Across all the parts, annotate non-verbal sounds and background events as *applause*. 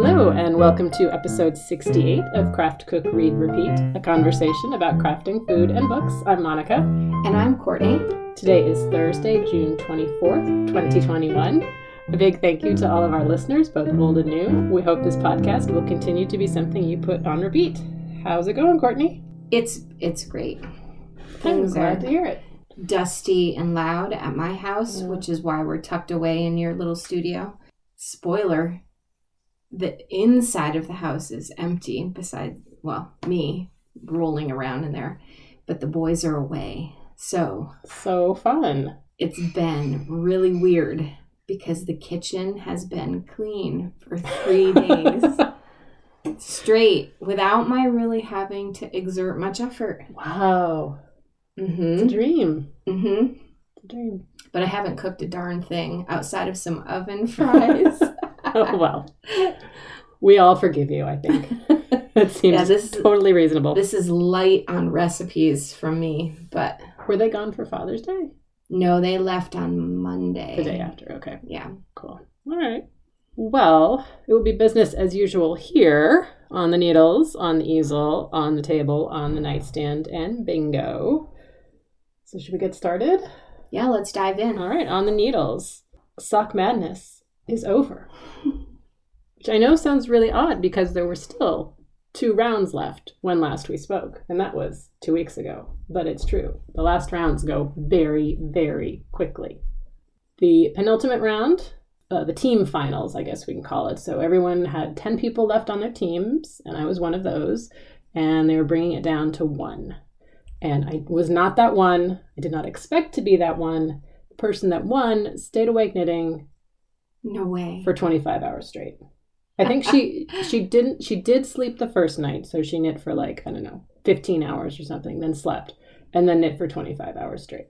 Hello, and welcome to episode 68 of Craft Cook Read Repeat, a conversation about crafting food and books. I'm Monica. And I'm Courtney. Today is Thursday, June 24th, 2021. A big thank you to all of our listeners, both old and new. We hope this podcast will continue to be something you put on repeat. How's it going, Courtney? It's it's great. I'm glad are to hear it. dusty and loud at my house, Yeah. which is why we're tucked away in your little studio. Spoiler: the inside of the house is empty. Besides, well, me rolling around in there, but the boys are away. So So fun. it's been really weird because the kitchen has been clean for three *laughs* days straight without my really having to exert much effort. Wow. It's a Mm-hmm. dream. Mm-hmm. It's a dream. But I haven't cooked a darn thing outside of some oven fries. *laughs* Oh, *laughs* well. We all forgive you, I think. *laughs* It seems Yeah, this- totally reasonable. this is light on recipes from me, but Were they gone for Father's Day? no, they left on Monday. The day after. Okay, Yeah. cool. All right. Well, it will be business as usual here on the needles, on the easel, on the table, on the nightstand, and bingo. So, should we get started? Yeah, let's dive in. All right, on the needles. Sock madness is over. Which I know sounds really odd because there were still two rounds left when last we spoke, and that was two weeks ago. But it's true. The last rounds go very, very quickly. The penultimate round, uh, the team finals, I guess we can call it. So everyone had 10 people left on their teams, and I was one of those, and they were bringing it down to one. And I was not that one. I did not expect to be that one. The person that won stayed awake knitting No way. for 25 hours straight. I think *laughs* she she didn't she did sleep the first night, so she knit for like, I don't know, 15 hours or something, then slept, and then knit for 25 hours straight.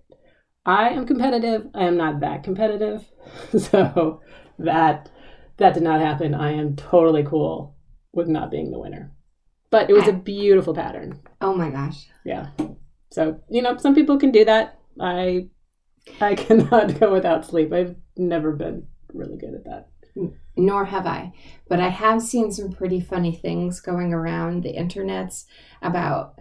I am competitive. I am not that competitive. *laughs* So that that did not happen. I am totally cool with not being the winner. But it was a beautiful pattern. oh my gosh. Yeah. So, you know, some people can do that. I I *laughs* cannot go without sleep. I've never been really good at that. Nor have I. But I have seen some pretty funny things going around the internets about,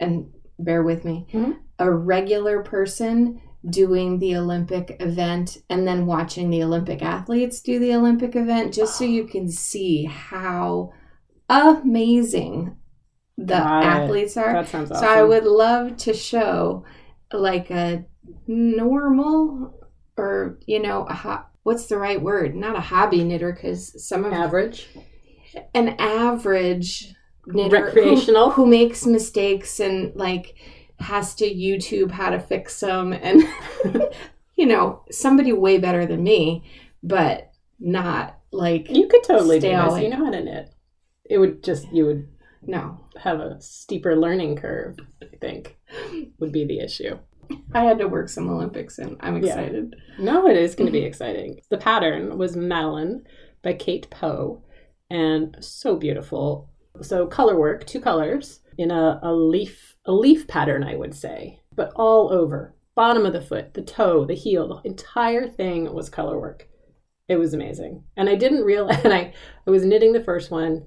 and bear with me, Mhm. a regular person doing the Olympic event and then watching the Olympic athletes do the Olympic event just so you can see how amazing the athletes are. That sounds awesome. So I would love to show like a normal or you know a what's the right word? Not a hobby knitter because some of average. an average knitter Recreational. who, makes mistakes and like has to YouTube how to fix them and *laughs* you know somebody way better than me, but not like You could totally do this. You know how to knit. It would just you would no. have a steeper learning curve, I think, would be the issue. I had to work some Olympics and I'm Yeah. excited. No, it is going to be mm-hmm. exciting. The pattern was Madeline by Kate Poe, and so beautiful. So color work, two colors in a, a leaf a leaf pattern, I would say, but all over bottom of the foot, the toe, the heel, the entire thing was color work. It was amazing, and I didn't realize. *laughs* And I I was knitting the first one,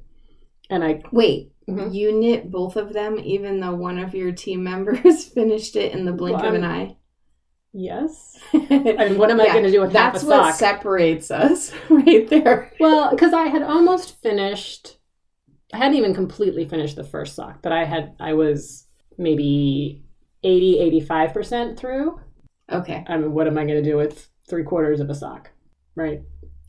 and I Wait, Mhm. you knit both of them even though one of your team *laughs* members finished it in the blink Well, of an eye? yes. *laughs* And what am I Yeah, going to do with half That's what separates us *laughs* right there. Well, because I had almost finished, I hadn't even completely finished the first sock, but I had, I was maybe 80, 85% through. Okay, I mean, what am I going to do with three quarters of a sock? Right.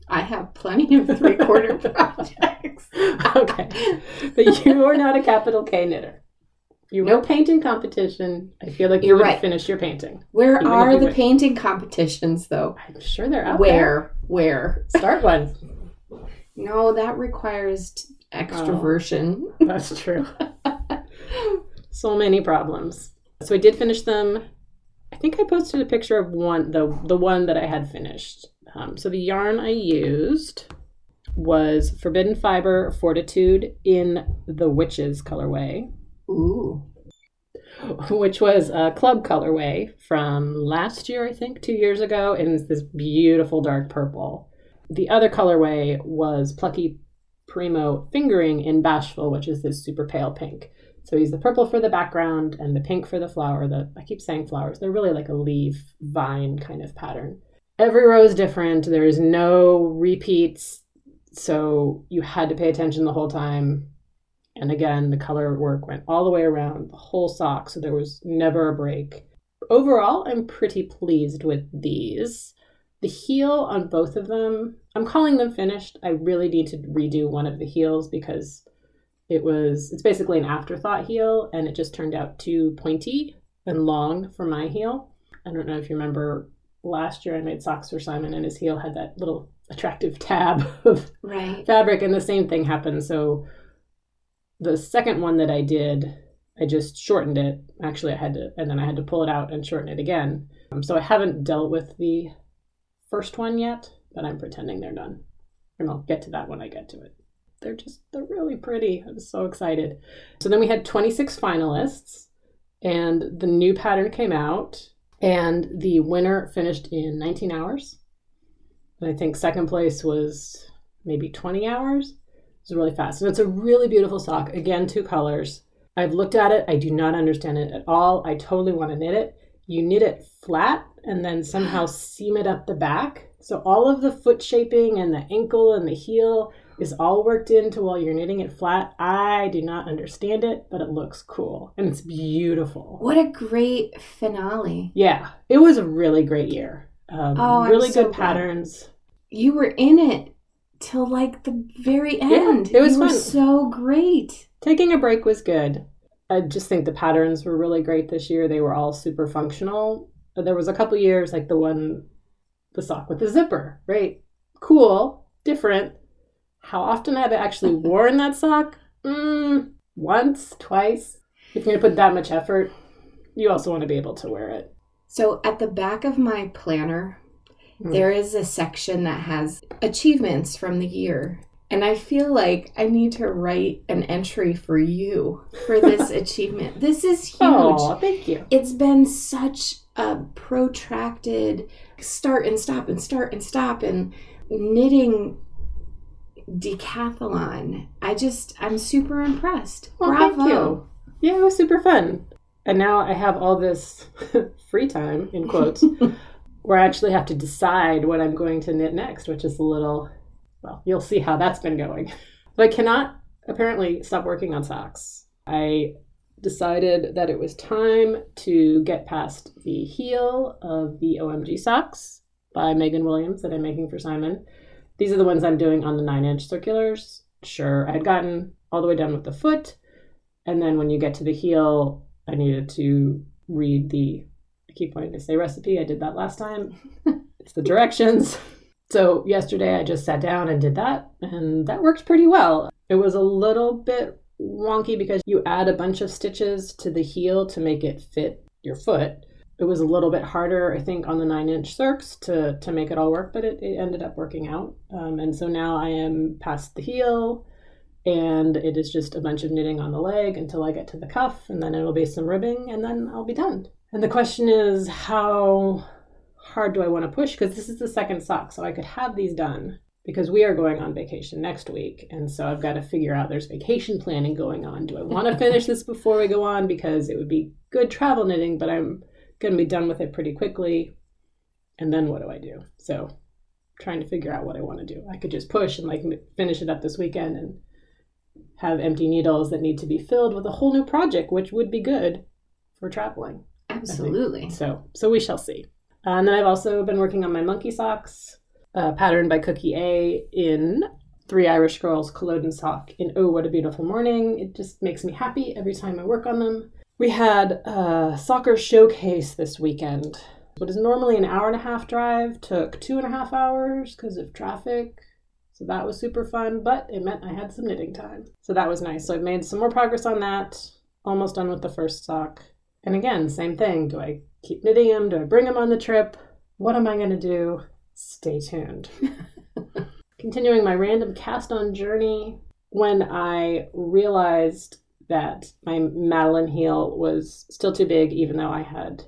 I have plenty of three quarter *laughs* projects. okay. But you are not a capital K knitter. You were Nope. painting competition. I feel like you You're would right. finish your painting. Where are the wish. painting competitions though? I'm sure they're out there. Where? Where? Start one. No, that requires t- extroversion. Oh. *laughs* That's true. so many problems. So I did finish them. I think I posted a picture of one, the the one that I had finished. Um, so the yarn I used was Forbidden Fiber Fortitude in the Witches colorway, Ooh. *laughs* which was a club colorway from last year, I think, two years ago, and it's this beautiful dark purple. The other colorway was Plucky Primo fingering in Bashful, which is this super pale pink. So he's the purple for the background and the pink for the flower. The I keep saying flowers. They're really like a leaf vine kind of pattern. Every row is different. There is no repeats, so you had to pay attention the whole time. And again, the color work went all the way around the whole sock, so there was never a break. Overall, I'm pretty pleased with these. The heel on both of them, I'm calling them finished. I really need to redo one of the heels because it was it's basically an afterthought heel and it just turned out too pointy and long for my heel. I don't know if you remember last year I made socks for Simon and his heel had that little attractive tab *laughs* of Right. fabric and the same thing happened. So the second one that I did, I just shortened it. Actually, I had to and then I had to pull it out and shorten it again. Um, so I haven't dealt with the first one yet, but I'm pretending they're done. And I'll get to that when I get to it. They're just they're really pretty. I'm so excited. So then we had 26 finalists and the new pattern came out and the winner finished in 19 hours. And I think second place was maybe 20 hours. It's really fast. And it's a really beautiful sock. Again, two colors. I've looked at it. I do not understand it at all. I totally want to knit it. You knit it flat and then somehow seam it up the back. So all of the foot shaping and the ankle and the heel is all worked into while you're knitting it flat. I do not understand it, but it looks cool and it's beautiful. What a great finale. Yeah, it was a really great year. Um, Oh, really so good glad. patterns. You were in it till like the very end. it was you fun. so great. Taking a break was good. I just think the patterns were really great this year. They were all super functional. There was a couple years like the one, the sock with the zipper, right? Cool, different. How often have I actually worn that sock? Mm, once, twice. If you're gonna put that much effort, you also want to be able to wear it. So at the back of my planner, Hmm. there is a section that has achievements from the year. And I feel like I need to write an entry for you for *laughs* this achievement. This is huge. Oh, thank you. It's been such a protracted start and stop and start and stop and knitting decathlon. I just, I'm super impressed. Well, Bravo. thank you. Yeah, it was super fun. And now I have all this *laughs* free time, in quotes, *laughs* where I actually have to decide what I'm going to knit next, which is a little, well, you'll see how that's been going. But I cannot apparently stop working on socks. I decided that it was time to get past the heel of the OMG socks by Megan Williams that I'm making for Simon. These are the ones I'm doing on the nine inch circulars. Sure, I had gotten all the way done with the foot. And then when you get to the heel, I needed to read the, I keep wanting to say recipe. I did that last time. *laughs* it's the directions. So yesterday I just sat down and did that, and that worked pretty well. It was a little bit wonky because you add a bunch of stitches to the heel to make it fit your foot. It was a little bit harder, I think, on the nine inch circs to, to make it all work, but it, it ended up working out. Um, and so now I am past the heel and it is just a bunch of knitting on the leg until I get to the cuff, and then it'll be some ribbing, and then I'll be done. And the question is, how hard do I want to push? Because this is the second sock, so I could have these done because we are going on vacation next week, and so I've got to figure out there's vacation planning going on. Do I want to finish this before we go on because it would be good travel knitting, but I'm going to be done with it pretty quickly, and then what do I do? So trying to figure out what I want to do. I could just push and like finish it up this weekend and have empty needles that need to be filled with a whole new project, which would be good for traveling. Absolutely. So, so we shall see. Uh, and then I've also been working on my monkey socks, uh, patterned by Cookie A in Three Irish Girls Culloden sock in Oh What a Beautiful Morning. It just makes me happy every time I work on them. We had a soccer showcase this weekend. What is normally an hour and a half drive took two and a half hours because of traffic. So that was super fun, but it meant I had some knitting time. So that was nice. So I've made some more progress on that. Almost done with the first sock. And again, same thing. Do I keep knitting them? Do I bring them on the trip? What am I going to do? Stay tuned. *laughs* Continuing my random cast on journey, when I realized that my Madeline heel was still too big, even though I had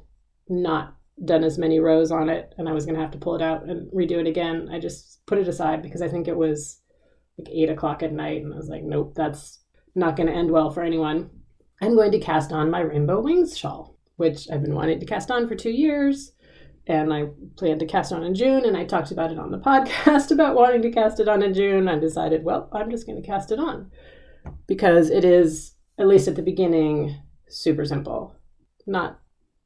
not done as many rows on it and I was going to have to pull it out and redo it again, I just put it aside because I think it was like eight o'clock at night. And I was like, nope, that's not going to end well for anyone. I'm going to cast on my Rainbow Wings shawl, which I've been wanting to cast on for two years. And I planned to cast on in June, and I talked about it on the *laughs* podcast about wanting to cast it on in June. I decided, well, I'm just going to cast it on because it is, at least at the beginning, super simple. Not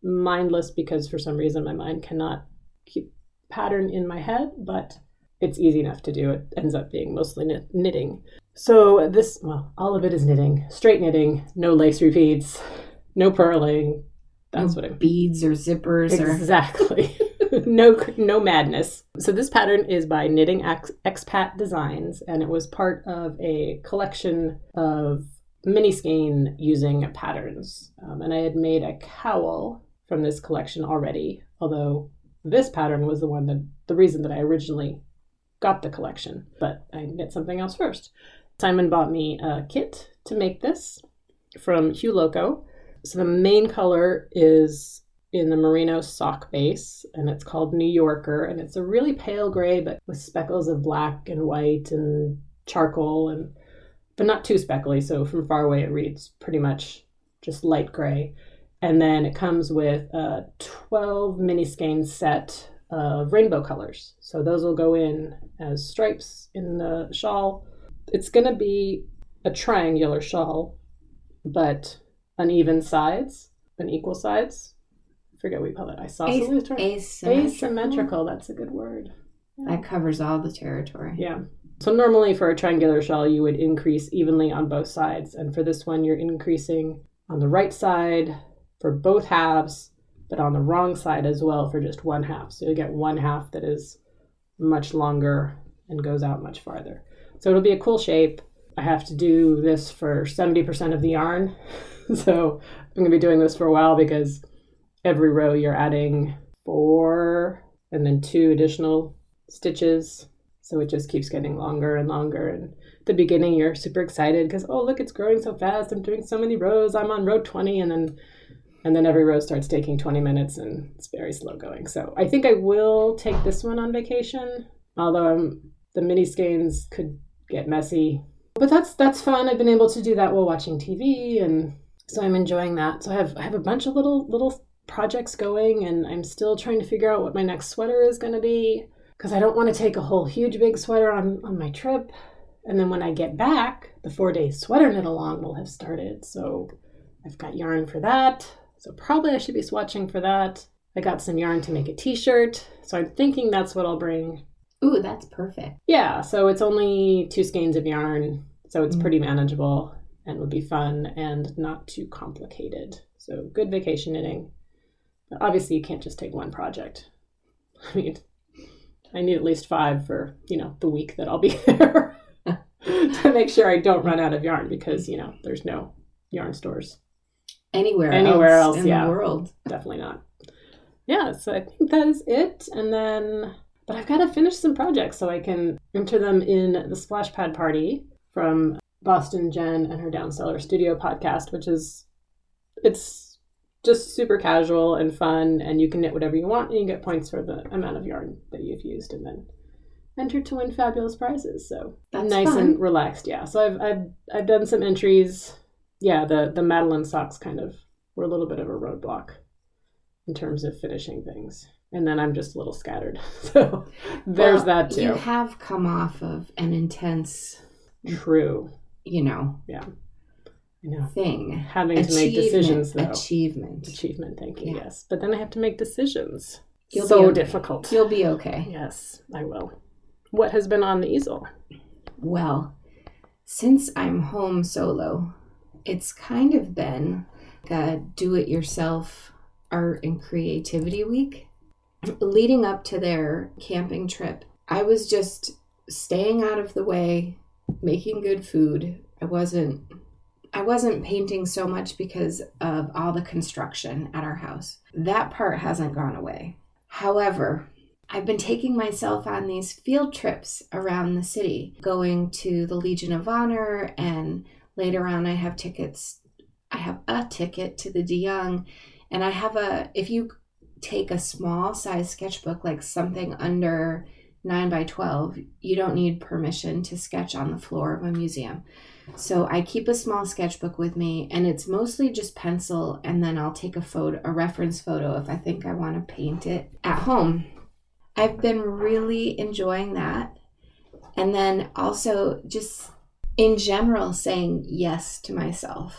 mindless because for some reason my mind cannot keep pattern in my head, but it's easy enough to do. It ends up being mostly knitting. So this, well, all of it is knitting, straight knitting, no lace repeats, no purling. That's no what I'm. beads or zippers or Exactly. *laughs* no, no madness. So this pattern is by Knitting Ex- Expat Designs, and it was part of a collection of mini skein using patterns. Um, and I had made a cowl from this collection already, although this pattern was the one that the reason that I originally got the collection, but I knit something else first. Simon bought me a kit to make this from Hue Loco. So the main color is in the merino sock base, and it's called New Yorker, and it's a really pale gray, but with speckles of black and white and charcoal, and but not too speckly. So from far away, it reads pretty much just light gray. And then it comes with a 12 mini skein set of rainbow colors. So those will go in as stripes in the shawl. It's going to be a triangular shawl, but uneven sides, unequal sides. I forget what we call it. Isosceles? asymmetrical. Asymmetrical. That's a good word. That covers all the territory. Yeah. So normally for a triangular shell, you would increase evenly on both sides. And for this one, you're increasing on the right side for both halves, but on the wrong side as well for just one half. So you get one half that is much longer and goes out much farther. So it'll be a cool shape. I have to do this for 70% of the yarn. *laughs* so I'm going to be doing this for a while because every row you're adding four and then two additional stitches. So it just keeps getting longer and longer. And the beginning, you're super excited because, oh, look, it's growing so fast. I'm doing so many rows. I'm on row 20. And then and then every row starts taking 20 minutes and it's very slow going. So I think I will take this one on vacation, although um, the mini skeins could get messy. But that's that's fun. I've been able to do that while watching TV and so I'm enjoying that. So I have I have a bunch of little little projects going and I'm still trying to figure out what my next sweater is going to be because I don't want to take a whole huge big sweater on on my trip and then when I get back, the 4-day sweater knit along will have started. So I've got yarn for that. So probably I should be swatching for that. I got some yarn to make a t-shirt, so I'm thinking that's what I'll bring. Ooh, that's perfect. Yeah, so it's only two skeins of yarn, so it's Mm. pretty manageable and would be fun and not too complicated. So good vacation knitting. But obviously you can't just take one project. *laughs* I mean, I need at least five for, you know, the week that I'll be *laughs* there *laughs* to make sure I don't run out of yarn because, you know, there's no yarn stores. Anywhere, Anywhere else, else, in yeah. the world. definitely not. Yeah, so I think that is it. And then, but I've got to finish some projects so I can enter them in the Splash Pad Party from Boston Jen and her Down Cellar Studio podcast, which is, it's just super casual and fun, and you can knit whatever you want, and you get points for the amount of yarn that you've used, and then enter to win fabulous prizes. So That's nice fun. and relaxed. Yeah. So I've I've I've done some entries. Yeah, the the Madeline socks kind of were a little bit of a roadblock in terms of finishing things. And then I'm just a little scattered. *laughs* So there's Well, that too. You have come off of an intense, True. you know, know. Thing. Having to make decisions though. Achievement. Achievement, thank you, Yeah. yes. But then I have to make decisions. You'll so be okay. difficult. You'll be okay. Yes, I will. What has been on the easel? Well, since I'm home solo, it's kind of been a do it yourself art and creativity week. Leading up to their camping trip, I was just staying out of the way, making good food. I wasn't I wasn't painting so much because of all the construction at our house. That part hasn't gone away. However, I've been taking myself on these field trips around the city, going to the Legion of Honor, and later on, I have tickets. I have a ticket to the De Young, and I have a. If you take a small size sketchbook, like something under 9 by 12, you don't need permission to sketch on the floor of a museum. So I keep a small sketchbook with me and it's mostly just pencil and then I'll take a photo, a reference photo if I think I want to paint it at home. I've been really enjoying that. And then also just in general saying yes to myself.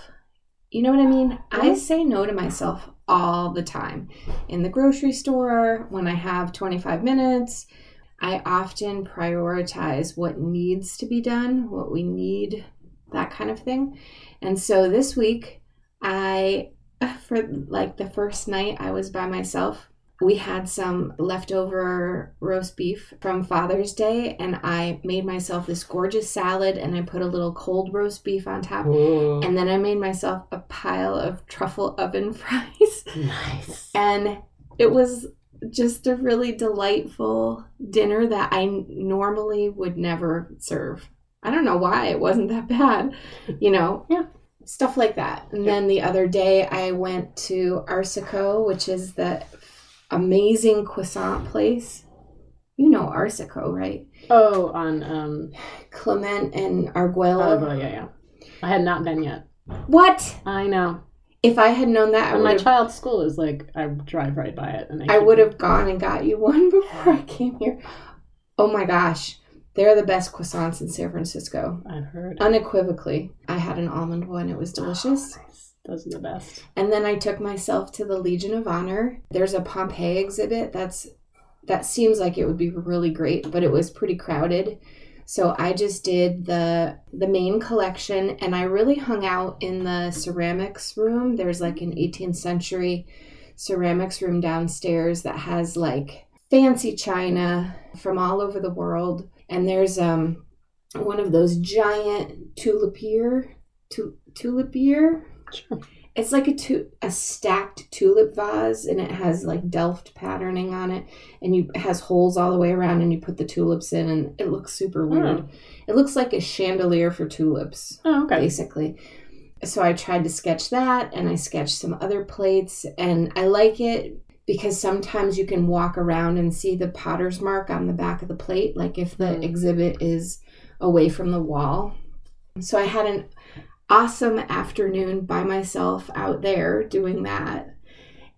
You know what I mean? I mm-hmm. say no to myself all the time. In the grocery store, when I have 25 minutes, I often prioritize what needs to be done, what we need, that kind of thing. And so this week, I, *sighs* for like the first night I was by myself, we had some leftover roast beef from Father's Day, and I made myself this gorgeous salad and I put a little cold roast beef on top. Ooh, And then I made myself a pile of truffle *laughs* oven fries. nice. And it was just a really delightful dinner that I normally would never serve. I don't know why it wasn't that *laughs* bad, you know? Yeah. Stuff like that. And Yeah. then the other day I went to Arsicault, which is the amazing croissant place. You know Arsicault, right? Oh, on um. Clement and Oh, Arguello. well, yeah, yeah. I had not been yet. what? I know. If I had known that, I would my child's school is like I drive right by it, and I keep- would have gone and got you *laughs* one before I came here. Oh my gosh. They're the best croissants in San Francisco. I've heard. Unequivocally. I had an almond one. It was oh, delicious. Nice. Those are the best. And then I took myself to the Legion of Honor. There's a Pompeii exhibit that's that seems like it would be really great, but it was pretty crowded. So I just did the the main collection and I really hung out in the ceramics room. There's like an 18th century ceramics room downstairs that has like fancy china from all over the world and there's um one of those giant tulipier tu- tulipier Sure. it's like a tu- a stacked tulip vase and it has like delft patterning on it and you it has holes all the way around and you put the tulips in and it looks super weird Oh. it looks like a chandelier for tulips Oh, okay. basically so i tried to sketch that and i sketched some other plates and i like it because sometimes you can walk around and see the potter's mark on the back of the plate like if the Hmm. exhibit is away from the wall so i had an awesome afternoon by myself out there doing that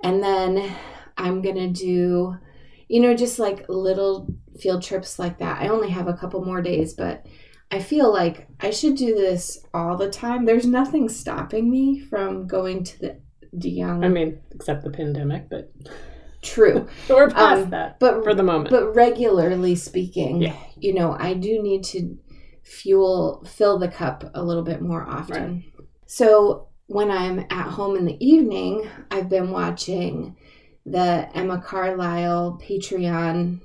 and then i'm gonna do you know just like little field trips like that i only have a couple more days but I feel like I should do this all the time. There's nothing stopping me from going to the DeYoung. I mean, except the pandemic, but True, *laughs* we're past Um, that but for the moment. but regularly speaking, Yeah. you know, I do need to fuel fill the cup a little bit more often. So when I'm at home in the evening, I've been watching the Emma Carlisle Patreon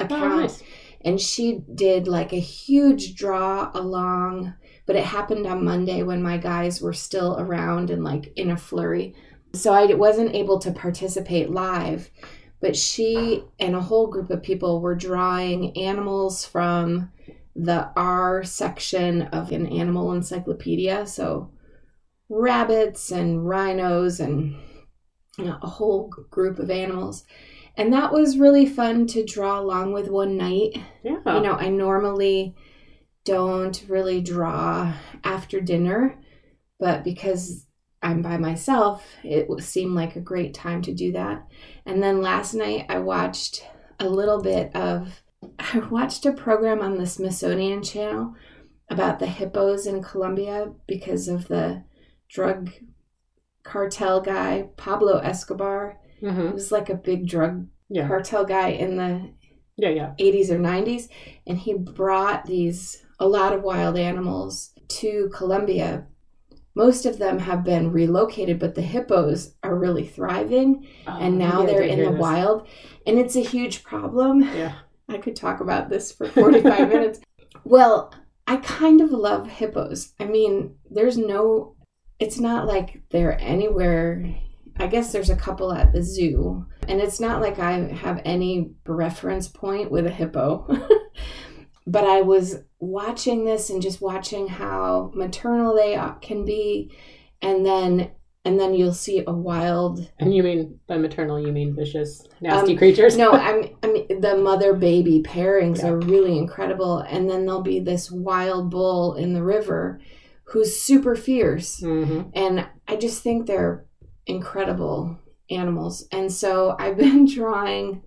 oh, account nice. and she did like a huge draw along but it happened on monday when my guys were still around and like in a flurry. So i wasn't able to participate live but she and a whole group of people were drawing animals from the r section of an animal encyclopedia. So rabbits and rhinos and you know, a whole group of animals. And that was really fun to draw along with one night. Yeah. you know, I normally don't really draw after dinner, but because I'm by myself, it seemed like a great time to do that. And then last night I watched a little bit of I watched a program on the Smithsonian Channel about the hippos in Colombia because of the drug cartel guy Pablo Escobar. hmm He was like a big drug Yeah. cartel guy in the Yeah. Yeah. 80s or 90s and he brought these a lot of wild animals to Colombia. Most of them have been relocated, but the hippos are really thriving and Oh, now yeah, they're in the this. wild and it's a huge problem. Yeah. *laughs* I could talk about this for 45 *laughs* minutes. Well, I kind of love hippos. I mean, there's no it's not like they're anywhere I guess there's a couple at the zoo, and it's not like I have any reference point with a hippo. *laughs* but I was watching this and just watching how maternal they can be, and then and then you'll see a wild And you mean by maternal, you mean vicious, nasty Um, creatures? no i'm i mean the mother baby pairings Yeah. are really incredible and then there'll be this wild bull in the river who's super fierce hmm and i just think they're incredible animals and so i've been *laughs* drawing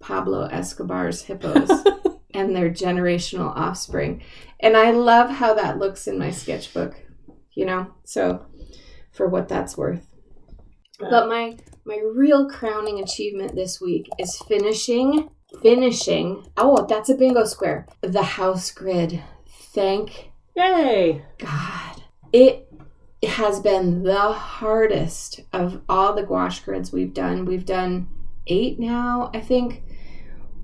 pablo escobar's hippos *laughs* and their generational offspring. And i love how that looks in my sketchbook you know so for what that's worth. But my my real crowning achievement this week is finishing finishing oh that's a bingo square the house grid. Thank Yay! god. It has been the hardest of all the gouache grids we've done. We've done eight now i think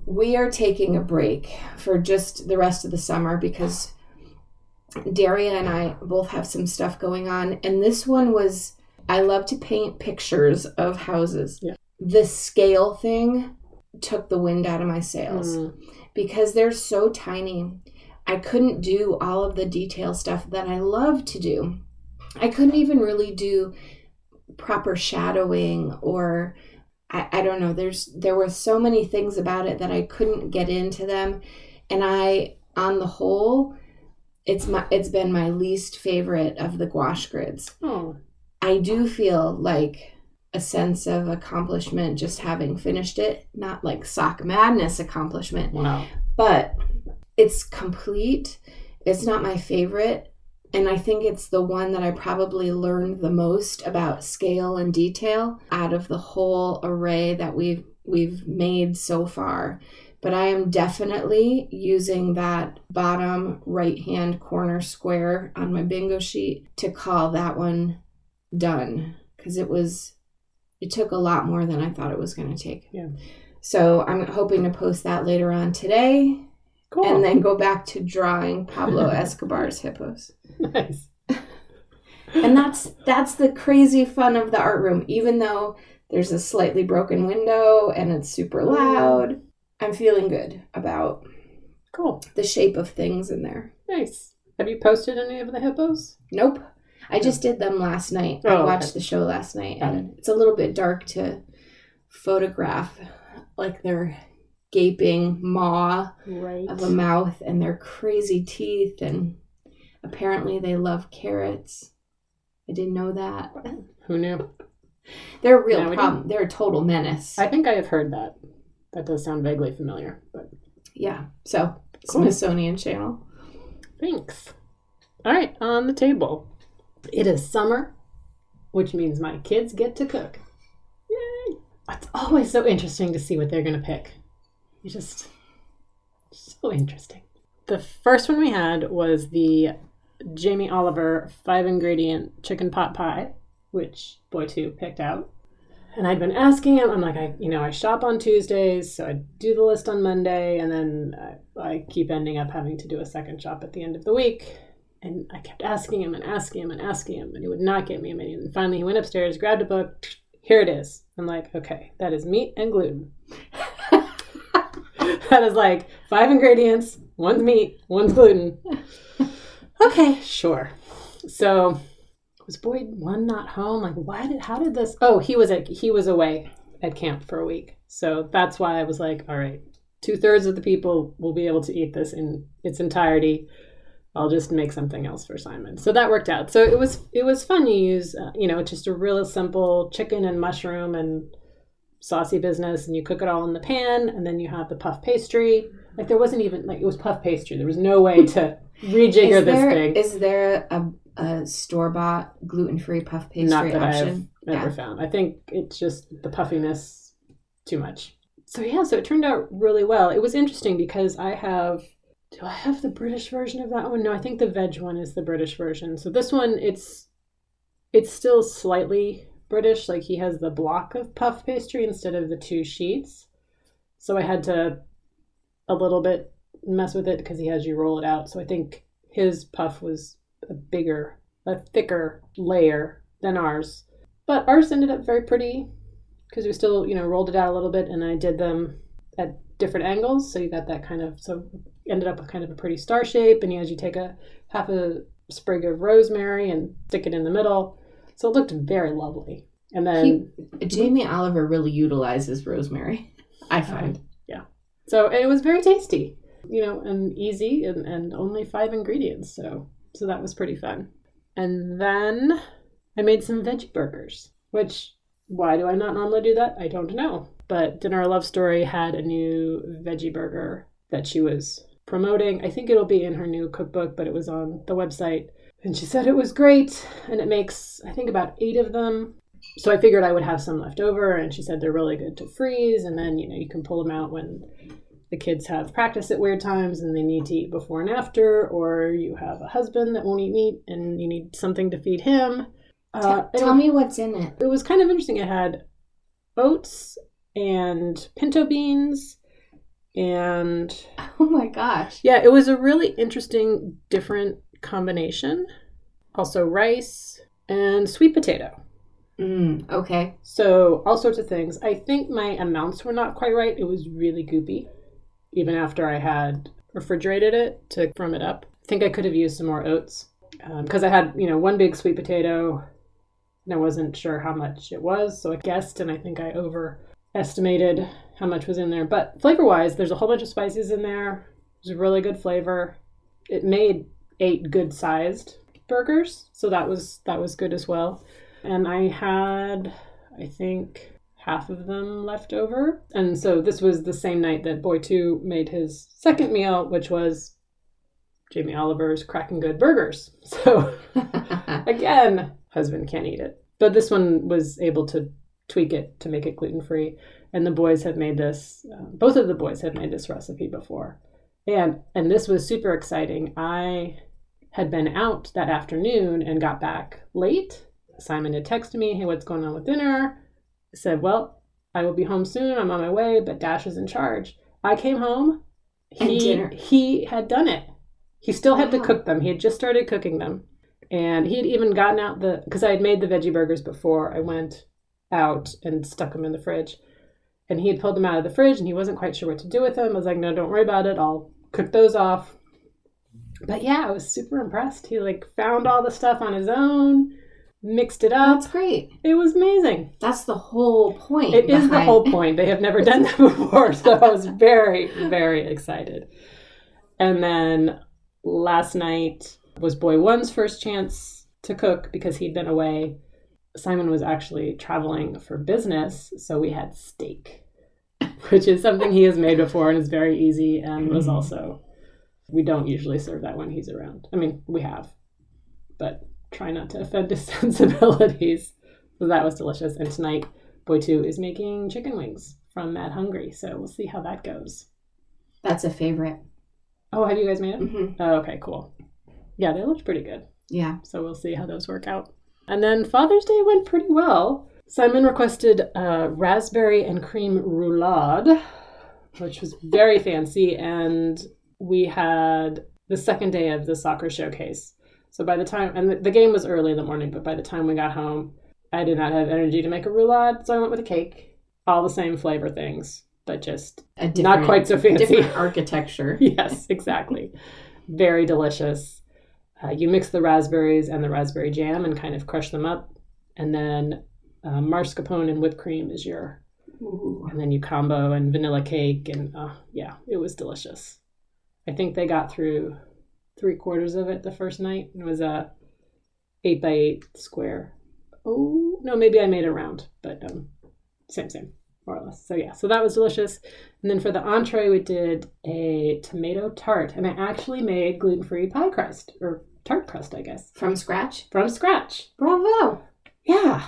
we are taking a break for just the rest of the summer because daria and i both have some stuff going on and this one was I love to paint pictures of houses. Yeah. The scale thing took the wind out of my sails Mm. because they're so tiny. I couldn't do all of the detail stuff that I love to do. I couldn't even really do proper shadowing or I, I don't know there's there were so many things about it that I couldn't get into them and I on the whole it's my it's been my least favorite of the gouache grids. Oh, I do feel like a sense of accomplishment just having finished it, not like sock madness accomplishment, wow. but it's complete. It's not my favorite. And I think it's the one that I probably learned the most about scale and detail out of the whole array that we've we've made so far. But I am definitely using that bottom right hand corner square on my bingo sheet to call that one done because it was it took a lot more than I thought it was going to take. Yeah. So I'm hoping to post that later on today Cool. and then go back to drawing Pablo *laughs* Escobar's hippos. nice. And that's that's the crazy fun of the art room even though there's a slightly broken window and it's super oh. loud. I'm feeling good about Cool. the shape of things in there. Nice. Have you posted any of the hippos? Nope. I just did them last night. I Oh, watched okay. the show last night and it's a little bit dark to photograph like their gaping maw Right. of a mouth and their crazy teeth and apparently they love carrots. I didn't know that. Who knew? They're a real problem. They're a total menace. I think I have heard that. That does sound vaguely familiar, but yeah. So Cool. Smithsonian Channel. thanks. All right, on the table. It is summer, which means my kids get to cook. Yay! It's always so interesting to see what they're going to pick. You just so interesting. The first one we had was the Jamie Oliver five ingredient chicken pot pie, which Boy Two picked out. And I'd been asking him, I'm like, I, you know, I shop on Tuesdays, so I do the list on Monday, and then I, I keep ending up having to do a second shop at the end of the week. And I kept asking him and asking him and asking him, and he would not get me a menu. And finally, he went upstairs, grabbed a book. Here it is. I'm like, okay, that is meat and gluten. *laughs* *laughs* that is like five ingredients. One's meat, one's gluten. *laughs* Okay, sure. So was Boyd one not home? Like, why did? How did this? Oh, he was at he was away at camp for a week, so that's why I was like, all right, two thirds of the people will be able to eat this in its entirety. I'll just make something else for Simon. So that worked out. So it was it was fun. You use uh, you know just a real simple chicken and mushroom and saucy business, and you cook it all in the pan, and then you have the puff pastry. Like there wasn't even like it was puff pastry. There was no way to *laughs* rejigger is this there, thing. Is there a, a store bought gluten free puff pastry Not that option? I've ever found. I think it's just the puffiness too much. So yeah, so it turned out really well. It was interesting because I have do I have the British version of that one? No, I think the veg one is the British version. So this one it's it's still slightly British, like he has the block of puff pastry instead of the two sheets. So I had to a little bit mess with it because he has you roll it out. So I think his puff was a bigger, a thicker layer than ours. But ours ended up very pretty because we still, you know, rolled it out a little bit and I did them at different angles. So you got that kind of, so ended up with kind of a pretty star shape. And as you take a half a sprig of rosemary and stick it in the middle, So it looked very lovely. And then He, Jamie Oliver really utilizes rosemary. I um, find. Yeah. So it was very tasty, you know, and easy and, and only five ingredients. So so that was pretty fun. And then I made some veggie burgers, which why do I not normally do that? I don't know. But Dinner Love Story had a new veggie burger that she was promoting. I think it'll be in her new cookbook, but it was on the website. And she said it was great and it makes I think about 8 of them. So I figured I would have some left over and she said they're really good to freeze and then, you know, you can pull them out when the kids have practice at weird times and they need to eat before and after, or you have a husband that won't eat meat and you need something to feed him. Uh, T- tell me what's in it. it was kind of interesting. It had oats and pinto beans, and *laughs* Oh my gosh. yeah, it was a really interesting, different combination. Also, rice and sweet potato. Mm, okay. So, all sorts of things. I think my amounts were not quite right. It was really goopy, even after I had refrigerated it to firm it up. I think I could have used some more oats because I had, you know, one big sweet potato and I wasn't sure how much it was. So I guessed and I think I overestimated how much was in there. But flavor wise, there's a whole bunch of spices in there. It was a really good flavor. It made eight good sized burgers. So that was that was good as well and I had, I think, half of them left over. And so this was the same night that Boy 2 made his second meal, which was Jamie Oliver's Cracking Good Burgers. *laughs* So *laughs* again, husband can't eat it. But this one was able to tweak it to make it gluten free. And the boys had made this, uh, both of the boys had made this recipe before. And and this was super exciting. I had been out that afternoon and got back late Simon had texted me, hey, what's going on with dinner? I said, well, I will be home soon. I'm on my way, but Dash is in charge. I came home. And He, he had done it. He still had to cook them. He had just started cooking them. And he had even gotten out the, because I had made the veggie burgers before I went out and stuck them in the fridge. And he had pulled them out of the fridge and he wasn't quite sure what to do with them. I was like, no, don't worry about it. I'll cook those off. But yeah, I was super impressed. He like found all the stuff on his own, mixed it up. That's great. It was amazing. That's the whole point. It is the whole point. They have never done that *laughs* before, so I was very, very excited. And then last night was Boy One's first chance to cook because he'd been away. Simon was actually traveling for business, so we had steak, *laughs* which is something he has made before and is very easy and was Mhm. also we don't usually serve that when he's around. I mean, we have, but try not to offend his *laughs* sensibilities. So that was delicious. And tonight, Boy Two is making chicken wings from Mad Hungry, so we'll see how that goes. That's a favorite. Oh, have you guys made it? hmm Oh, okay, cool. Yeah, they looked pretty good. Yeah. So we'll see how those work out. And then Father's Day went pretty well. Simon requested uh, raspberry and cream roulade, which was very fancy, and we had the second day of the soccer showcase. So by the time, and the, game was early in the morning, but by the time we got home, I did not have energy to make a roulade, so I went with a cake. All the same flavor things, but just A different, not quite so fancy. different *laughs* architecture. yes, exactly. Very delicious. Uh, you mix the raspberries and the raspberry jam and kind of crush them up, and then uh, mascarpone and whipped cream is your, Ooh. and then you combo and vanilla cake, and uh, yeah, it was delicious. I think they got through three quarters of it the first night. It was a eight by eight square. Oh no, maybe I made a round, but um, same same more or less. So yeah, so that was delicious. And then for the entree, we did a tomato tart, and I actually made gluten free pie crust or tart crust, I guess, From scratch? from scratch. Bravo. Yeah,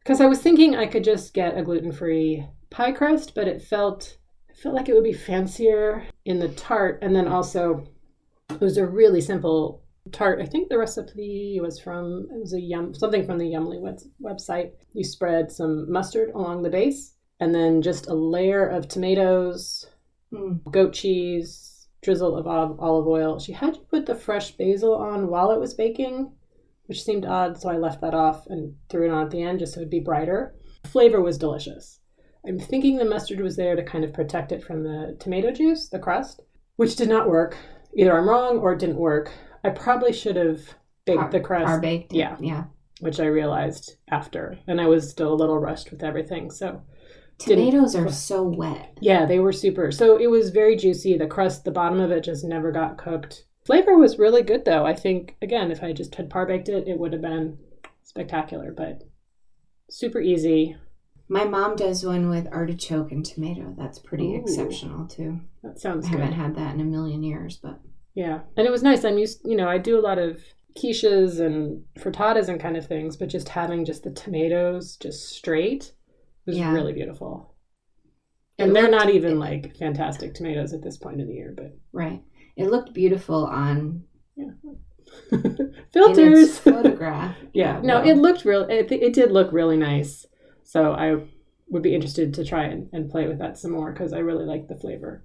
because I was thinking I could just get a gluten free pie crust, but it felt it felt like it would be fancier in the tart, and then also it was a really simple tart. I think the recipe was from it was a yum something from the Yummly web- website. You spread some mustard along the base, and then just a layer of tomatoes, Mm. goat cheese, drizzle of olive oil. She had you put the fresh basil on while it was baking, which seemed odd, so I left that off and threw it on at the end just so it'd be brighter. The flavor was delicious. I'm thinking the mustard was there to kind of protect it from the tomato juice, the crust, which did not work. Either I'm wrong or it didn't work. I probably should have baked Par- the crust. Par baked. Yeah. Yeah. which I realized after, and I was still a little rushed with everything. So Tomatoes are so wet. yeah, they were super. So it was very juicy. The crust, the bottom of it just never got cooked. Flavor was really good though. I think again, if I just had par baked it, it would have been spectacular. But super easy. My mom does one with artichoke and tomato. That's pretty Ooh. exceptional too. That sounds good. I good. haven't had that in a million years, but Yeah, and it was nice. I'm used, you know, I do a lot of quiches and frittatas and kind of things, but just having just the tomatoes just straight was Yeah. really beautiful. It And they're looked- not even like fantastic tomatoes at this point in the year, but right. It looked beautiful on yeah. *laughs* filters. its *laughs* photograph. yeah, no, well, it looked real. It, it did look really nice. So I would be interested to try and, and play with that some more because I really like the flavor.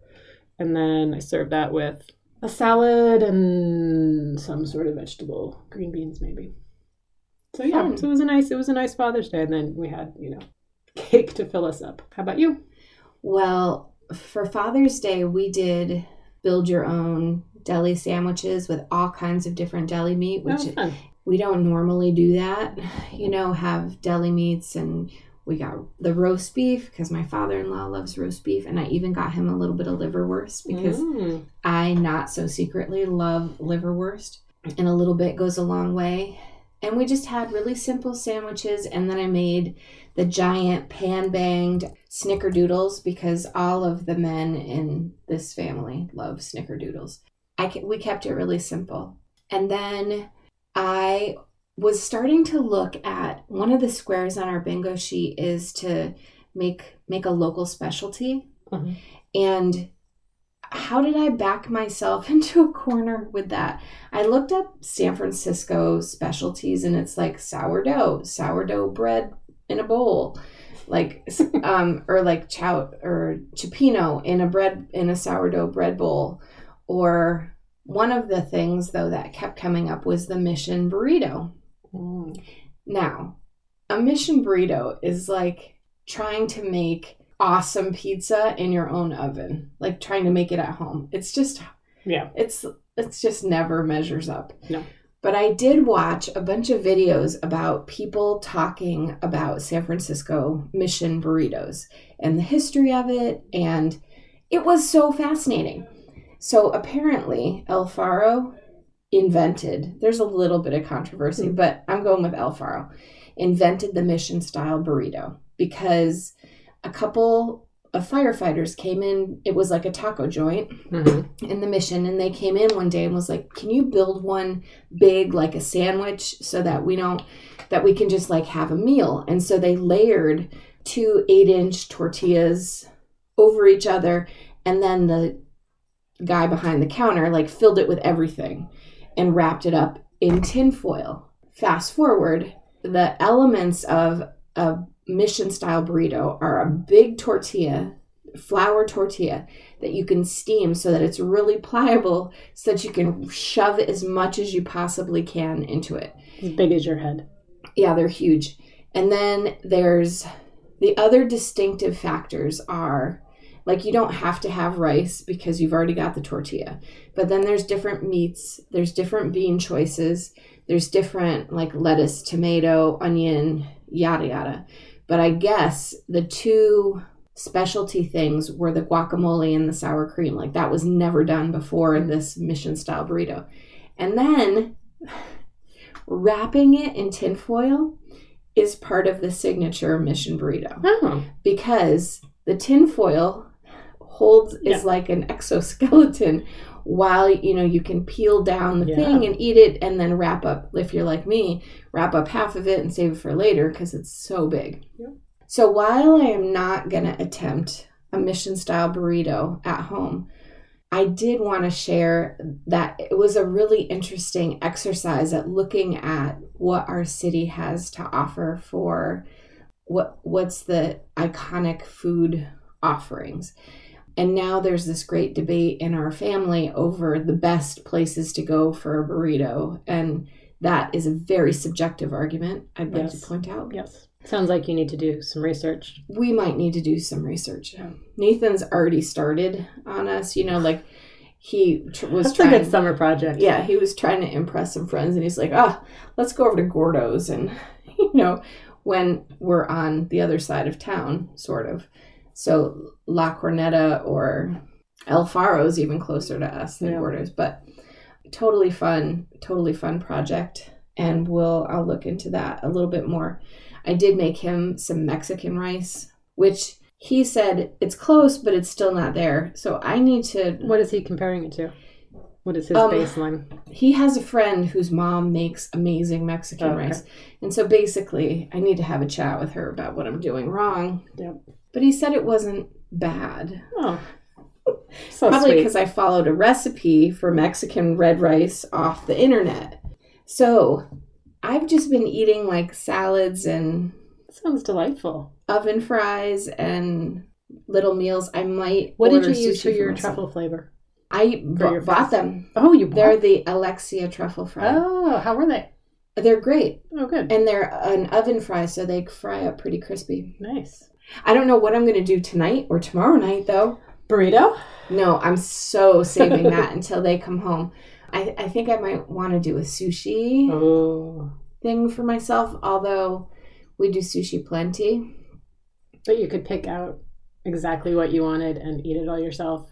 And then I served that with a salad and some sort of vegetable, green beans maybe. So yeah, Fun. so it was a nice it was a nice Father's Day, and then we had you know cake to fill us up. How about you? Well, for Father's Day, we did build your own deli sandwiches with all kinds of different deli meat, which fun. we don't normally do that. You know, have deli meats and we got the roast beef because my father-in-law loves roast beef and I even got him a little bit of liverwurst because Mm. I not so secretly love liverwurst and a little bit goes a long way. And we just had really simple sandwiches and then I made the giant pan banged snickerdoodles because all of the men in this family love snickerdoodles. I we kept it really simple. And then I was starting to look at one of the squares on our bingo sheet is to make make a local specialty. Mhm. And how did I back myself *laughs* into a corner with that? I looked up San Francisco specialties and it's like sourdough, sourdough bread in a bowl, like *laughs* um or like chow or cioppino in a bread in a sourdough bread bowl or one of the things though that kept coming up was the mission burrito. Mm. Now, a mission burrito is like trying to make awesome pizza in your own oven, like trying to make it at home. It's just Yeah. it's it's just never measures up. No. But I did watch a bunch of videos about people talking about San Francisco mission burritos and the history of it and it was so fascinating. So apparently El Faro invented, there's a little bit of controversy, Hmm. but I'm going with El Faro, invented the mission style burrito because a couple of firefighters came in, it was like a taco joint Mhm. in the mission and they came in one day and was like can you build one big like a sandwich so that we don't that we can just like have a meal and so they layered two eight inch tortillas over each other and then the guy behind the counter like filled it with everything and wrapped it up in tinfoil fast forward the elements of a mission style burrito are a big tortilla flour tortilla that you can steam so that it's really pliable so that you can shove as much as you possibly can into it. As big as your head. Yeah, they're huge. And then there's the other distinctive factors are like you don't have to have rice because you've already got the tortilla. But then there's different meats, there's different bean choices, there's different like lettuce, tomato, onion, yada yada. But I guess the two specialty things were the guacamole and the sour cream. Like that was never done before in this mission style burrito. And then wrapping it in tinfoil is part of the signature mission burrito Oh. because the tinfoil holds Yeah. is like an exoskeleton *laughs* while you know you can peel down the Yeah. thing and eat it and then wrap up if you're like me wrap up half of it and save it for later because it's so big Yeah. so while i am not going to attempt a mission style burrito at home i did want to share that it was a really interesting exercise at looking at what our city has to offer for what what's the iconic food offerings and now there's this great debate in our family over the best places to go for a burrito and that is a very subjective argument i'd like Yes. to point out Yes. Sounds like you need to do some research. we might need to do some research nathan's already started on us you know like he tr- was That's a trying. good summer project. yeah, he was trying to impress some friends, and he's like, "Ah, let's go over to Gordo's," and *laughs* you know, when we're on the other side of town, sort of. So La Corneta or El Faro is even closer to us than Yeah. Gordo's, but totally fun, totally fun project, and we'll I'll look into that a little bit more. I did make him some Mexican rice, which he said it's close, but it's still not there. So I need to What is he comparing it to? What is his Um, baseline? he has a friend whose mom makes amazing Mexican Oh, okay. rice. And so basically, I need to have a chat with her about what I'm doing wrong. Yep. But he said it wasn't bad. Oh, so Probably because I followed a recipe for Mexican red rice off the internet. So I've just been eating like salads and Sounds delightful. oven fries and little meals. I might. What did you use for your myself. truffle flavor? I for bought them. Oh, you They're the Alexia truffle fries. Oh, how were they? They're great. Oh, good. and they're an oven fry, so they fry up pretty crispy. Nice. I don't know what I'm gonna do tonight or tomorrow night though. Burrito? No, I'm so saving that *laughs* until they come home. I, I think I might want to do a sushi Oh. thing for myself, although we do sushi plenty. But you could pick out exactly what you wanted and eat it all yourself.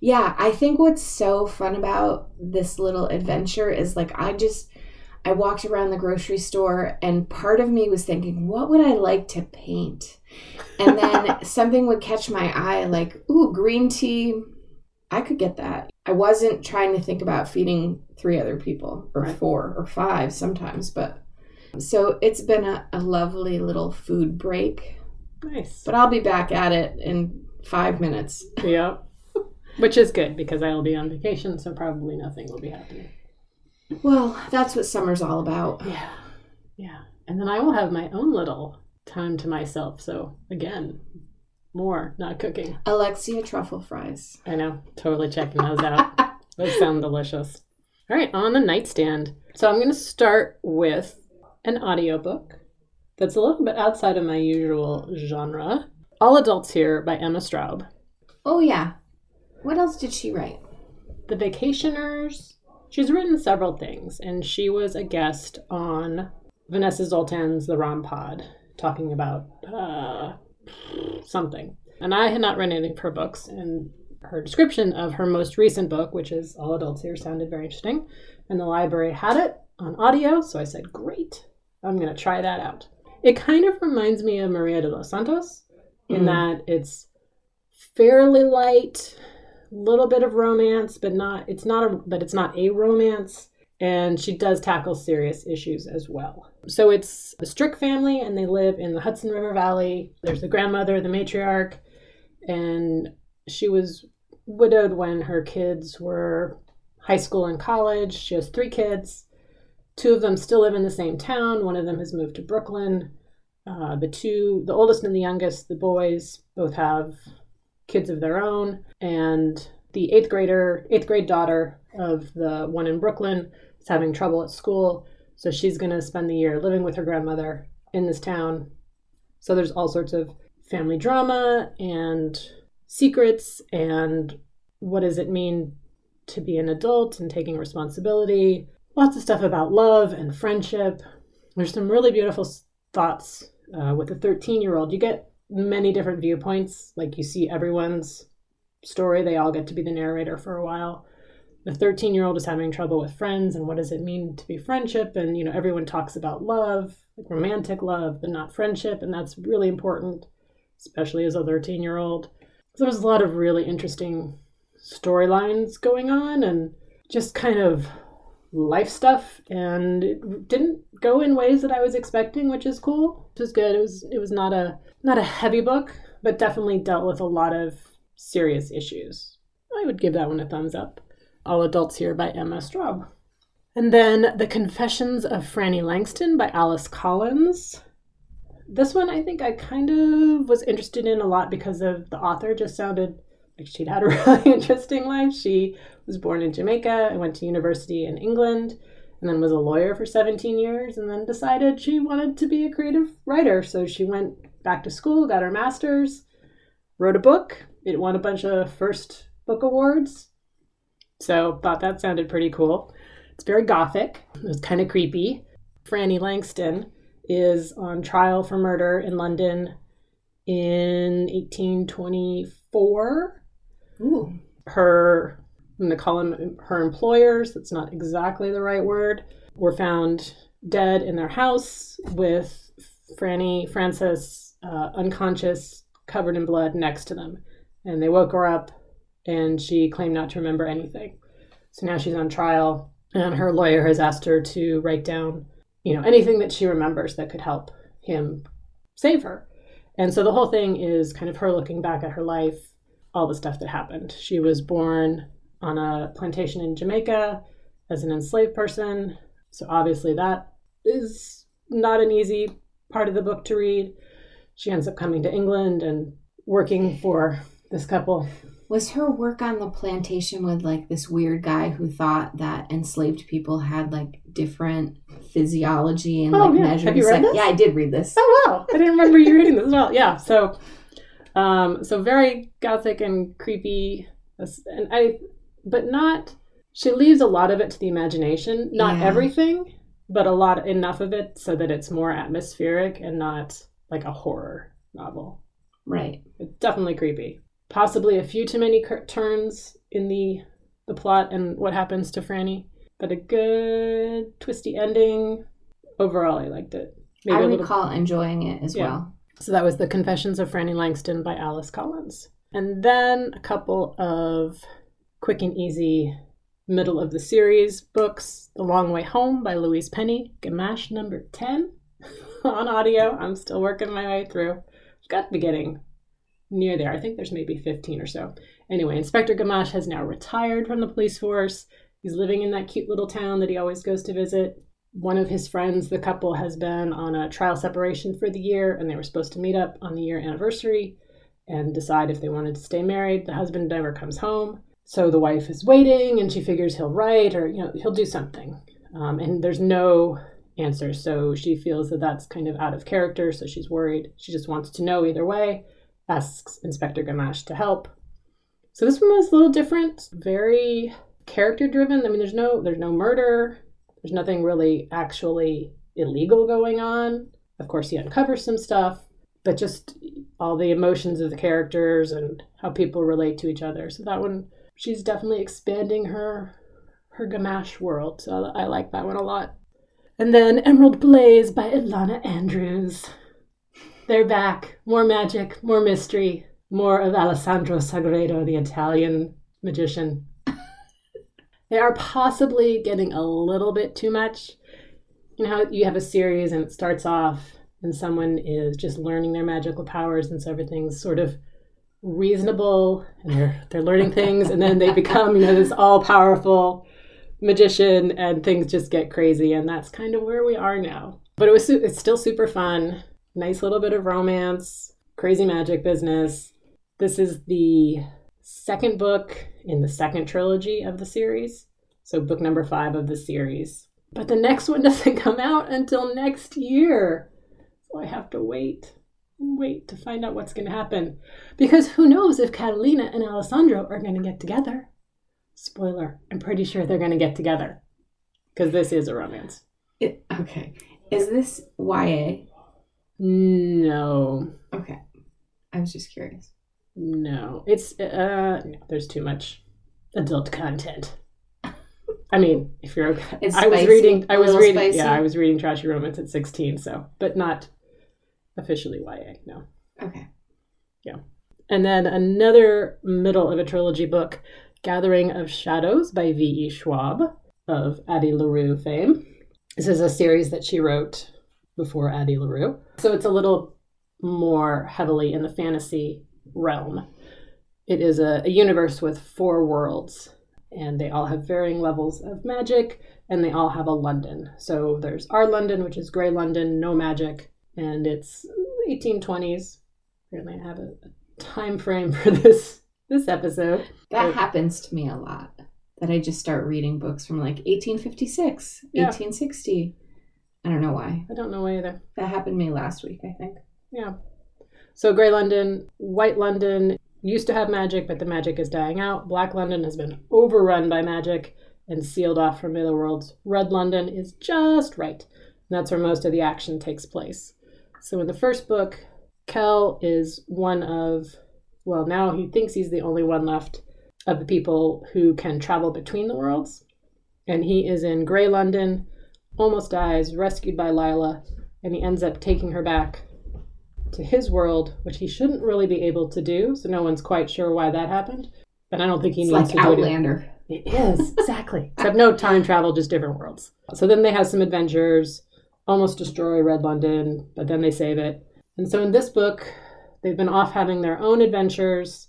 Yeah, I think what's so fun about this little adventure is like I just I walked around the grocery store and part of me was thinking, what would I like to paint? And then something would catch my eye like, ooh, green tea. I could get that. I wasn't trying to think about feeding three other people or Right. four or five sometimes, but so it's been a, a lovely little food break. Nice. But I'll be back at it in five minutes. *laughs* Yep. Which is good because I will be on vacation, so probably nothing will be happening. Well, that's what summer's all about. Yeah. Yeah. And then I will have my own little time to myself. So again, more, not cooking. Alexia truffle fries. I know. Totally checking those out. *laughs* those sound delicious. All right, on the nightstand. So I'm going to start with an audiobook that's a little bit outside of my usual genre. All Adults Here by Emma Straub. Oh yeah. What else did she write? The Vacationers. She's written several things, and she was a guest on Vanessa Zoltan's The Rom Pod, talking about uh, something. And I had not read any of her books, and her description of her most recent book, which is All Adults Here, sounded very interesting. And the library had it on audio, so I said, Great, I'm going to try that out. It kind of reminds me of Marisa de los Santos in Mm. that it's fairly light, little bit of romance, but not it's not a but it's not a romance. And she does tackle serious issues as well. So it's a Strick family, and they live in the Hudson River Valley. There's the grandmother, the matriarch, and she was widowed when her kids were high school and college. She has three kids. Two of them still live in the same town. One of them has moved to Brooklyn. Uh, the two, the oldest and the youngest, the boys, both have kids of their own. And the eighth grader, eighth grade daughter of the one in Brooklyn is having trouble at school. So she's going to spend the year living with her grandmother in this town. So there's all sorts of family drama and secrets and what does it mean to be an adult and taking responsibility. Lots of stuff about love and friendship. There's some really beautiful thoughts uh, with a 13 year old. You get many different viewpoints. Like you see everyone's story, they all get to be the narrator for a while. The 13 year old is having trouble with friends and what does it mean to be friendship? And, you know, everyone talks about love, like romantic love, but not friendship. And that's really important, especially as a 13 year old. So there's a lot of really interesting storylines going on and just kind of life stuff and it didn't go in ways that I was expecting, which is cool. It was good. It was it was not a not a heavy book, but definitely dealt with a lot of serious issues. I would give that one a thumbs up. All Adults Here by Emma Straub. And then The Confessions of Frannie Langton by Alice Collins. This one I think I kind of was interested in a lot because of the author just sounded like she'd had a *laughs* really interesting life. She was born in Jamaica and went to university in England and then was a lawyer for 17 years and then decided she wanted to be a creative writer. So she went back to school, got her master's, wrote a book. It won a bunch of first book awards. So thought that sounded pretty cool. It's very gothic. It was kind of creepy. Frannie Langton is on trial for murder in London in 1824. Ooh. Her, I'm going to call them her employers, that's not exactly the right word, were found dead in their house with Franny Frances uh, unconscious, covered in blood next to them. And they woke her up and she claimed not to remember anything. So now she's on trial and her lawyer has asked her to write down, you know, anything that she remembers that could help him save her. And so the whole thing is kind of her looking back at her life, all the stuff that happened. She was born on a plantation in Jamaica as an enslaved person. So obviously that is not an easy part of the book to read. She ends up coming to England and working for this couple. Was her work on the plantation with like this weird guy who thought that enslaved people had like different physiology and Oh, like yeah. measured Have you read sex- this? Yeah, I did read this. Oh wow! I didn't remember you reading this as well. Yeah, so, um, so very gothic and creepy, and I, but not. She leaves a lot of it to the imagination. Not Yeah. everything, but a lot enough of it so that it's more atmospheric and not like a horror novel. Right. It's definitely creepy. Possibly a few too many cur- turns in the the plot and what happens to Franny, but a good twisty ending. Overall, I liked it. I a little- recall enjoying it as Yeah. well. so that was The Confessions of Frannie Langton by Alice Collins. And then a couple of quick and easy middle of the series books The Long Way Home by Louise Penny, Gamache number 10 *laughs* on audio. I'm still working my way through. Got to be getting near there. I think there's maybe 15 or so. Anyway, Inspector Gamache has now retired from the police force. He's living in that cute little town that he always goes to visit one of his friends, the couple, has been on a trial separation for the year, and they were supposed to meet up on the year anniversary and decide if they wanted to stay married. The husband never comes home, so the wife is waiting, and she figures he'll write or you know he'll do something, um, and there's no answer. So she feels that that's kind of out of character, so she's worried. She just wants to know either way. Asks Inspector Gamache to help. So this one was a little different, very character driven. I mean, there's no there's no murder. There's nothing really actually illegal going on. Of course, he uncovers some stuff, but just all the emotions of the characters and how people relate to each other. So that one, she's definitely expanding her her Gamache world. So I like that one a lot. And then Emerald Blaze by Ilona Andrews. They're back. More magic, more mystery, more of Alessandro Sagredo, the Italian magician. *laughs* They are possibly getting a little bit too much. You know you have a series and it starts off and someone is just learning their magical powers and so everything's sort of reasonable and they're they're learning things and then they become, you know, this all-powerful magician and things just get crazy and that's kind of where we are now. But it was it's still super fun. Nice little bit of romance, crazy magic business. This is the second book in the second trilogy of the series. So, book number five of the series. But the next one *laughs* doesn't come out until next year. So, I have to wait and wait to find out what's going to happen. Because who knows if Catalina and Alessandro are going to get together. Spoiler, I'm pretty sure they're going to get together. Because this is a romance. It, okay. Is this YA? No, Okay. I was just curious. no. It's, uh, there's too much adult content. I mean, if you're okay. It's I was spicy, reading. I was reading. spicy. Yeah, I was reading trashy romance at 16. So, but not officially YA. No. Okay. Yeah. And then another middle of a trilogy book, Gathering of Shadows by V.E. Schwab of Addie LaRue fame. This is a series that she wrote before Addie LaRue. So it's a little more heavily in the fantasy realm. It is a, a universe with four worlds, and they all have varying levels of magic, and they all have a London. So there's our London, which is Grey London, no magic, and it's 1820s. Apparently, I have a, a time frame for *laughs* this this episode. That happens to me a lot. That I just start reading books from like 1856, Yeah. 1860. I don't know why. I don't know why either. That happened to me last week, I think. Yeah. So Grey London, White London, used to have magic, but the magic is dying out. Black London has been overrun by magic and sealed off from other worlds. Red London is just right. And that's where most of the action takes place. So in the first book, Kell is one of, well, now he thinks he's the only one left of the people who can travel between the worlds. And he is in Grey London, almost dies, rescued by Lila, and he ends up taking her back to his world, which he shouldn't really be able to do. So no one's quite sure why that happened. But I don't think he It's needs like to do it. Outlander. It is, *laughs* exactly. Except no time travel, just different worlds. So then they have some adventures, almost destroy Red London, but then they save it. And so in this book, they've been off having their own adventures,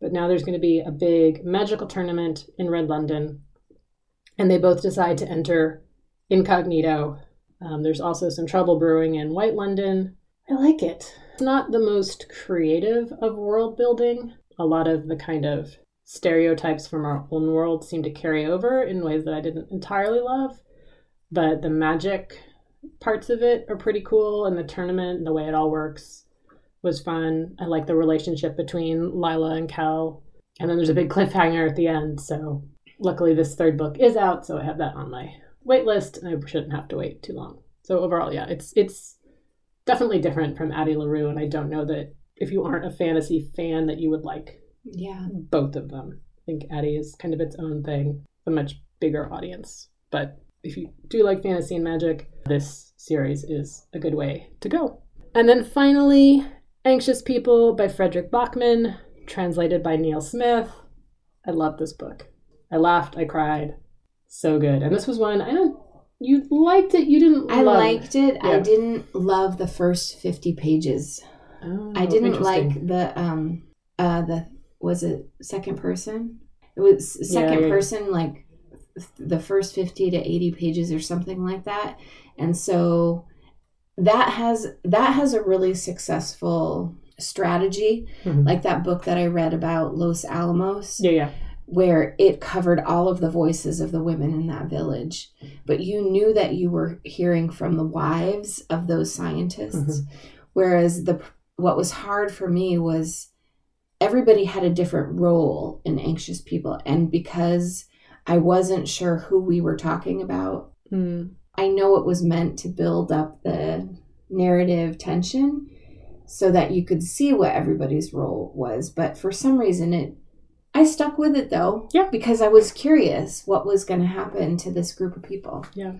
but now there's going to be a big magical tournament in Red London. And they both decide to enter incognito. Um, there's also some trouble brewing in White London. I like it. It's not the most creative of world building. A lot of the kind of stereotypes from our own world seem to carry over in ways that I didn't entirely love. But the magic parts of it are pretty cool, and the tournament and the way it all works was fun. I like the relationship between Lila and Kell. And then there's a big cliffhanger at the end. So luckily, this third book is out, so I have that on my wait list, and I shouldn't have to wait too long. So overall, yeah, it's it's definitely different from Addie LaRue, and I don't know that if you aren't a fantasy fan that you would like Yeah. both of them. I think Addie is kind of its own thing, a much bigger audience. But if you do like fantasy and magic, this series is a good way to go. And then finally, Anxious People by Fredrik Backman, translated by Neil Smith. I love this book. I laughed, I cried. So good. And this was one I don't you liked it, you didn't like. I liked it. I Yeah. didn't love the first 50 pages. Oh, I didn't like the um uh the was it second person? It was second yeah, yeah. person like the first 50 to 80 pages or something like that. And so that has that has a really successful strategy Mhm. like that book that I read about Los Alamos Yeah, yeah. Where it covered all of the voices of the women in that village. But you knew that you were hearing from the wives of those scientists whereas the what was hard for me was everybody had a different role in anxious people. And because i wasn't sure who we were talking about Hmm. i know it was meant to build up the narrative tension so that you could see what everybody's role was. But for some reason it i stuck with it though Yeah. because i was curious what was going to happen to this group of people Yeah.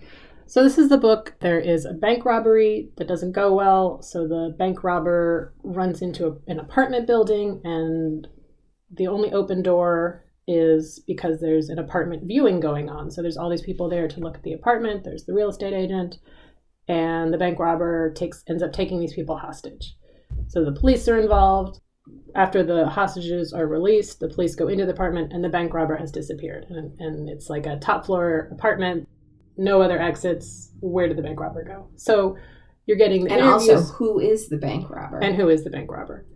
So this is the book. There is a bank robbery that doesn't go well. So the bank robber runs into a, an apartment building, and the only open door is because there's an apartment viewing going on. So there's all these people there to look at the apartment. There's the real estate agent, and the bank robber takes ends up taking these people hostage. So the police are involved. After the hostages are released, the police go into the apartment, and the bank robber has disappeared. And, and it's like a top floor apartment no other exits. Where did the bank robber go? So you're getting the and also who is the bank robber and who is the bank robber.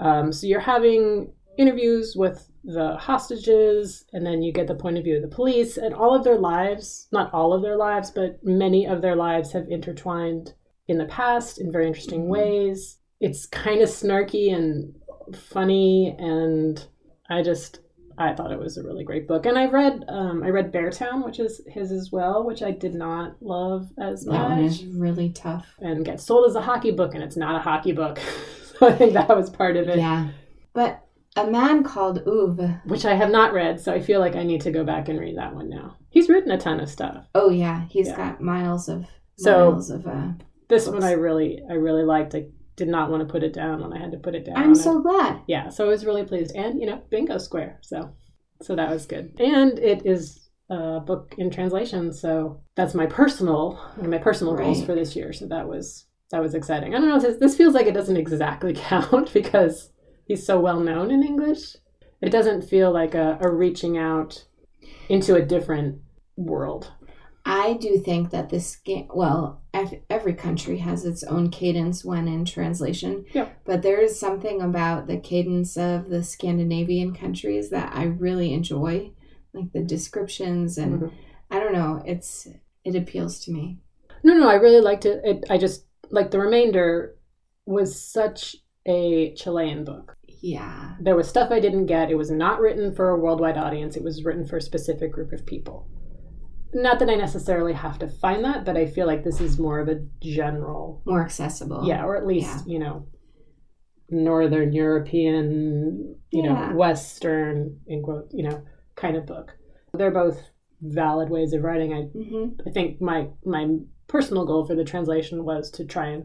Um, so you're having interviews with the hostages, and then you get the point of view of the police, and all of their lives, not all of their lives, but many of their lives have intertwined in the past in very interesting Mhm. ways. It's kind of snarky and funny, and I just I thought it was a really great book. And I read um, I read Beartown, which is his as well, which I did not love as that much one is really tough and gets sold as a hockey book, and it's not a hockey book. *laughs* so I think that was part of it, yeah but a man called Ove which I have not read. So I feel like I need to go back and read that one now. He's written a ton of stuff. oh yeah he's Yeah. got miles of So- miles of uh This Books. one I really, I really liked. I did not want to put it down when I had to put it down. i'm so glad yeah. So I was really pleased, and you know, bingo square. So, so that was good. And it is a book in translation, so that's my personal, one of my personal goals for this year. So that was that was exciting. I don't know. This, this feels like it doesn't exactly *laughs* count because he's so well known in English. It doesn't feel like a, a reaching out into a different world. I do think that this game, well, every country has its own cadence when in translation. Yeah. But there is something about the cadence of the Scandinavian countries that I really enjoy, like the descriptions and Mhm. I don't know, it's it appeals to me. No, no, I really liked it. it. I just like the remainder was such a Chilean book. Yeah. There was stuff I didn't get. It was not written for a worldwide audience. It was written for a specific group of people. Not that I necessarily have to find that, but I feel like this is more of a general, More accessible. yeah, or at least you know, Northern European, you Yeah. know, Western, in quote, you know, kind of book. They're both valid ways of writing. I hmm I think my my personal goal for the translation was to try and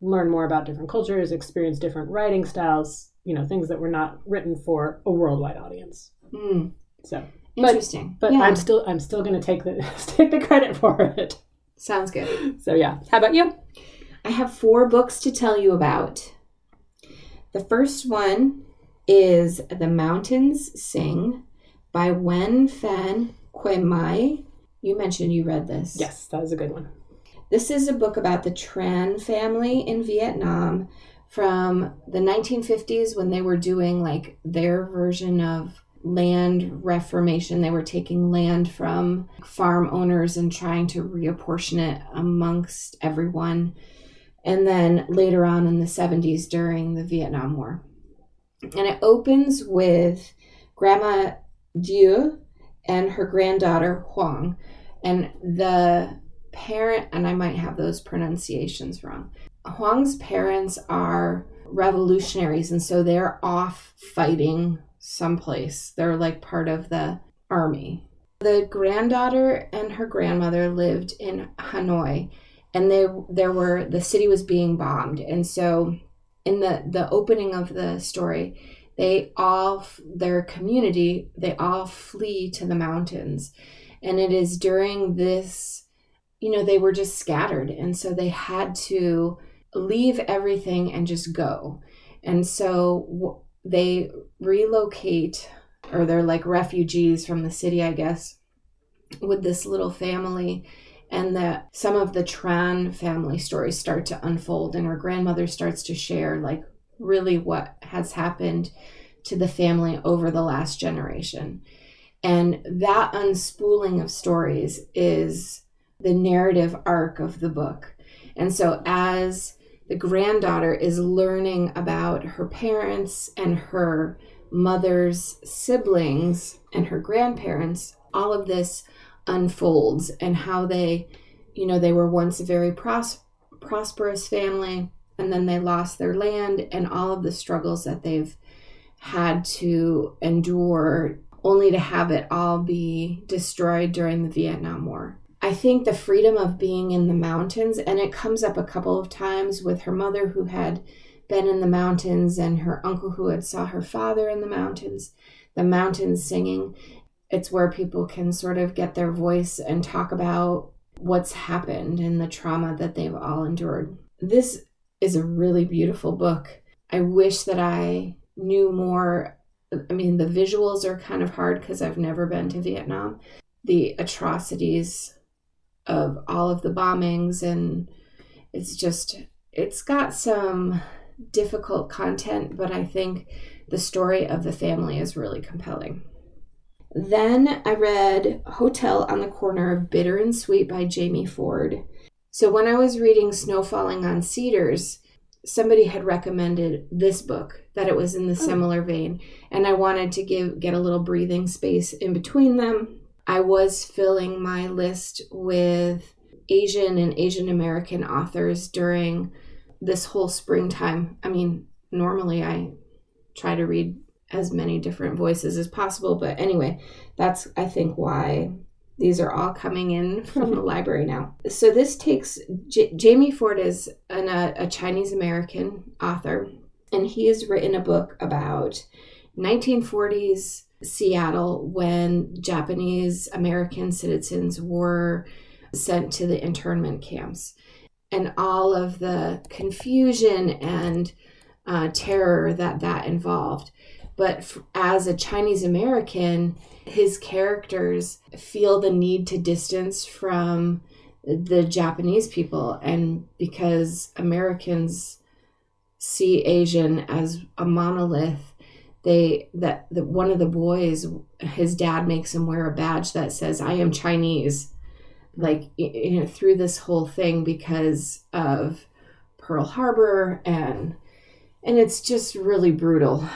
learn more about different cultures, experience different writing styles, you know, things that were not written for a worldwide audience. Mm. So, Interesting. but Yeah. I'm still I'm still going to take the *laughs* take the credit for it. Sounds good. So yeah, how about you? I have four books to tell you about. The first one is The Mountains Sing by Nguyen Phan Que Mai. You mentioned you read this. Yes, that was a good one. This is a book about the Tran family in Vietnam from the 1950s when they were doing like their version of land reformation. They were taking land from farm owners and trying to reapportion it amongst everyone. And then later on in the 70s during the Vietnam War. And it opens with Grandma Dieu and her granddaughter Huong. And the parent, and I might have those pronunciations wrong. Huong's parents are revolutionaries, and so they're off fighting someplace. They're like part of the army. The granddaughter and her grandmother lived in Hanoi, and they there were the city was being bombed, and so in the the opening of the story, they all their community they all flee to the mountains, and it is during this you know, they were just scattered. And so they had to leave everything and just go. And so they relocate, or they're like refugees from the city, I guess, with this little family. And that some of the Tran family stories start to unfold, and her grandmother starts to share, like, really what has happened to the family over the last generation. And that unspooling of stories is the narrative arc of the book. And so, as the granddaughter is learning about her parents and her mother's siblings and her grandparents, all of this unfolds and how they, you know, they were once a very pros- prosperous family and then they lost their land and all of the struggles that they've had to endure only to have it all be destroyed during the Vietnam War. I think the freedom of being in the mountains, and it comes up a couple of times with her mother who had been in the mountains and her uncle who had saw her father in the mountains, the mountains singing. It's where people can sort of get their voice and talk about what's happened and the trauma that they've all endured. This is a really beautiful book. I wish that I knew more. I mean, the visuals are kind of hard because I've never been to Vietnam. The atrocities of all of the bombings and it's just it's got some difficult content but i think the story of the family is really compelling. Then i read hotel on the corner of bitter and sweet by jamie ford. So when i was reading snow falling on cedars somebody had recommended this book that it was in the oh. similar vein and i wanted to give get a little breathing space in between them I was filling my list with Asian and Asian American authors during this whole springtime. I mean, normally I try to read as many different voices as possible, but anyway, that's I think why these are all coming in *laughs* from the library now. So this takes J- Jamie Ford is an, a, a Chinese American author, and he has written a book about 1940s Seattle when Japanese American citizens were sent to the internment camps and all of the confusion and uh, terror that that involved. But f- as a Chinese American, his characters feel the need to distance from the Japanese people, and because Americans see Asian as a monolith, they that the, one of the boys his dad makes him wear a badge that says i am chinese like you know through this whole thing because of pearl harbor and and it's just really brutal.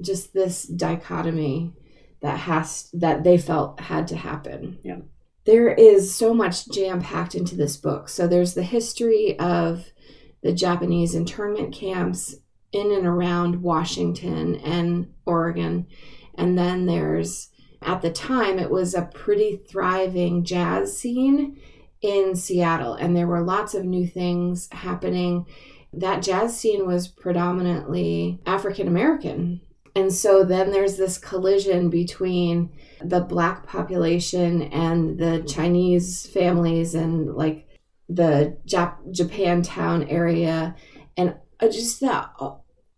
Just this dichotomy that has that they felt had to happen. Yeah. There is so much jam packed into this book. So there's the history of the Japanese internment camps in and around Washington and Oregon. And then there's at the time it was a pretty thriving jazz scene in Seattle and there were lots of new things happening. That jazz scene was predominantly African American and so then there's this collision between the black population and the Chinese families and like the Jap- Japantown area and just that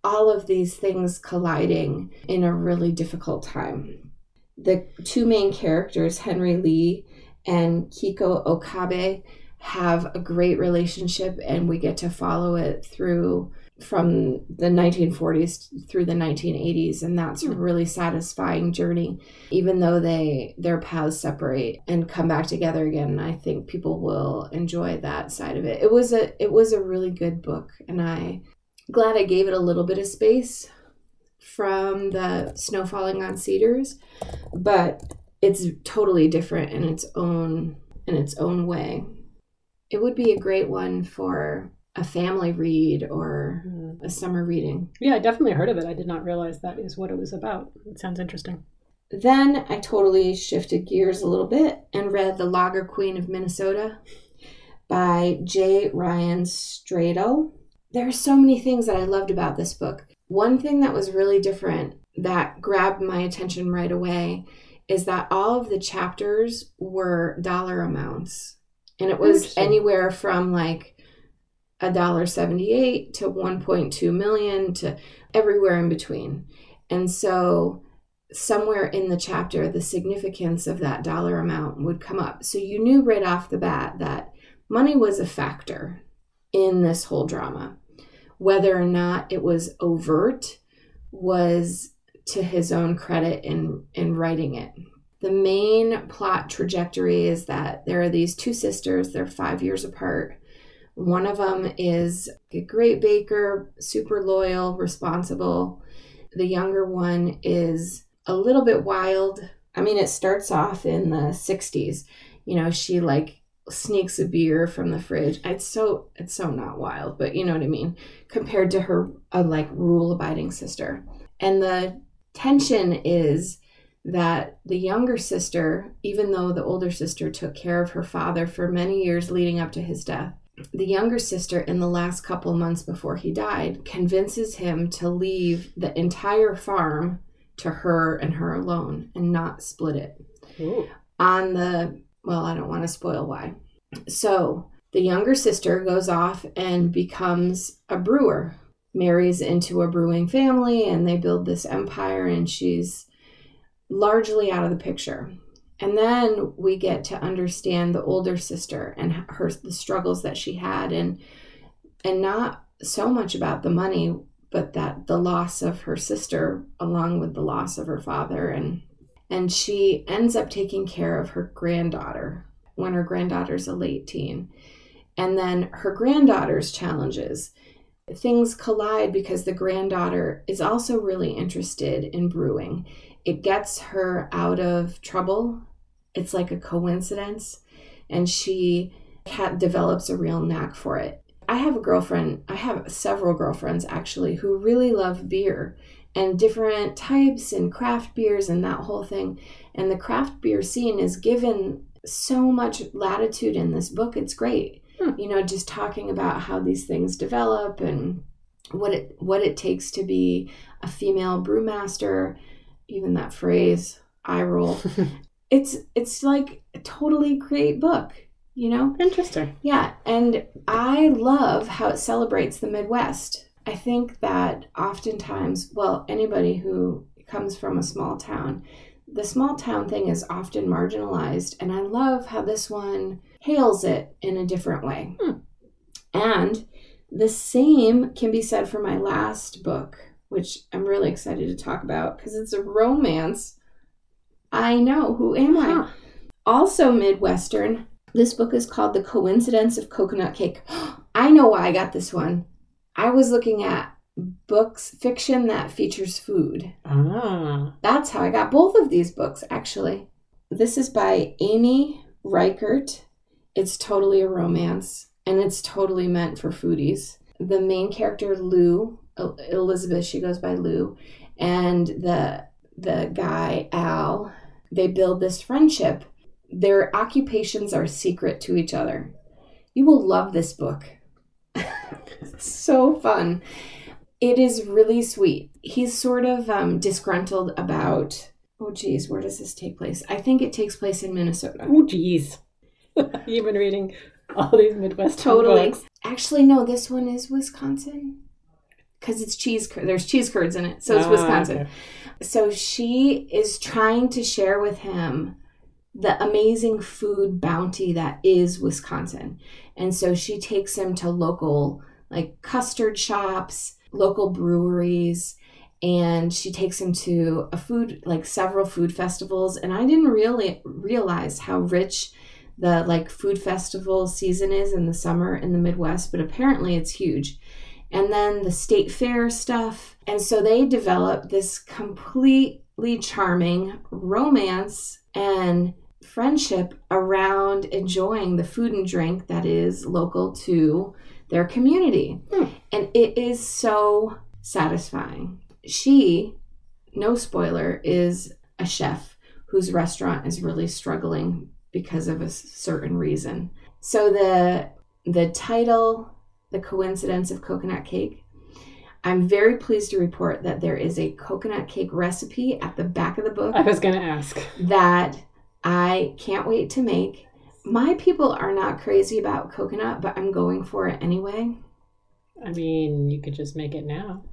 all of these things colliding in a really difficult time. The two main characters, Henry Lee and Keiko Okabe, have a great relationship and we get to follow it through from the 1940s through the 1980s and that's a hmm. really satisfying journey even though they their paths separate and come back together again i think people will enjoy that side of it it was a it was a really good book and i glad i gave it a little bit of space from the snow falling on cedars but it's totally different in its own in its own way it would be a great one for a family read or mm. a summer reading. Yeah, I definitely heard of it. I did not realize that is what it was about. It sounds interesting. Then I totally shifted gears a little bit and read The Lager Queen of Minnesota by J. Ryan Stradal. There are so many things that I loved about this book. One thing that was really different that grabbed my attention right away is that all of the chapters were dollar amounts. And it was anywhere from like $1.78 to 1.2 million to everywhere in between. And so somewhere in the chapter the significance of that dollar amount would come up. So you knew right off the bat that money was a factor in this whole drama. Whether or not it was overt was to his own credit in in writing it. The main plot trajectory is that there are these two sisters, they're 5 years apart one of them is a great baker, super loyal, responsible. The younger one is a little bit wild. I mean, it starts off in the 60s. You know, she like sneaks a beer from the fridge. It's so it's so not wild, but you know what I mean, compared to her uh, like rule abiding sister. And the tension is that the younger sister, even though the older sister took care of her father for many years leading up to his death, the younger sister, in the last couple months before he died, convinces him to leave the entire farm to her and her alone and not split it. Ooh. On the, well, I don't want to spoil why. So the younger sister goes off and becomes a brewer, marries into a brewing family, and they build this empire, and she's largely out of the picture. And then we get to understand the older sister and her the struggles that she had and and not so much about the money but that the loss of her sister along with the loss of her father and and she ends up taking care of her granddaughter when her granddaughter's a late teen. And then her granddaughter's challenges. Things collide because the granddaughter is also really interested in brewing. It gets her out of trouble. It's like a coincidence. And she develops a real knack for it. I have a girlfriend i have several girlfriends actually who really love beer and different types and craft beers and that whole thing. And the craft beer scene is given so much latitude in this book it's great. Hmm. you know just talking about how these things develop and what it what it takes to be a female brewmaster even that phrase i roll. *laughs* It's it's like a totally great book you know? Interesting. Yeah and i love how it celebrates the midwest i think that oftentimes well anybody who comes from a small town the small town thing is often marginalized and i love how this one hails it in a different way hmm. and the same can be said for my last book which i'm really excited to talk about because it's a romance I know. Who am huh. I? Also, Midwestern. This book is called The Coincidence of Coconut Cake. *gasps* I know why I got this one. I was looking at books, fiction that features food. Ah. That's how I got both of these books, actually. This is by Amy Reichert. It's totally a romance, and it's totally meant for foodies. The main character, Lou, Elizabeth, she goes by Lou, and the the guy Al, they build this friendship. Their occupations are secret to each other. You will love this book. *laughs* so fun. It is really sweet. He's sort of um, disgruntled about. Oh, geez, where does this take place? I think it takes place in Minnesota. Oh, geez. *laughs* You've been reading all these Midwest Totally. books. Actually, no, this one is Wisconsin. Because it's cheese, cur- there's cheese curds in it. So it's Ah, Wisconsin. okay. So she is trying to share with him the amazing food bounty that is Wisconsin. And so she takes him to local, like custard shops, local breweries, and she takes him to a food, like several food festivals. And I didn't really realize how rich the like food festival season is in the summer in the Midwest, but apparently it's huge. And then the state fair stuff. And so they develop this completely charming romance and friendship around enjoying the food and drink that is local to their community. Hmm. And it is so satisfying. She, no spoiler, is a chef whose restaurant is really struggling because of a certain reason. So the the title, The Coincidence of Coconut Cake, I'm very pleased to report that there is a coconut cake recipe at the back of the book I was going to ask. that I can't wait to make. My people are not crazy about coconut, but I'm going for it anyway. I mean, you could just make it now.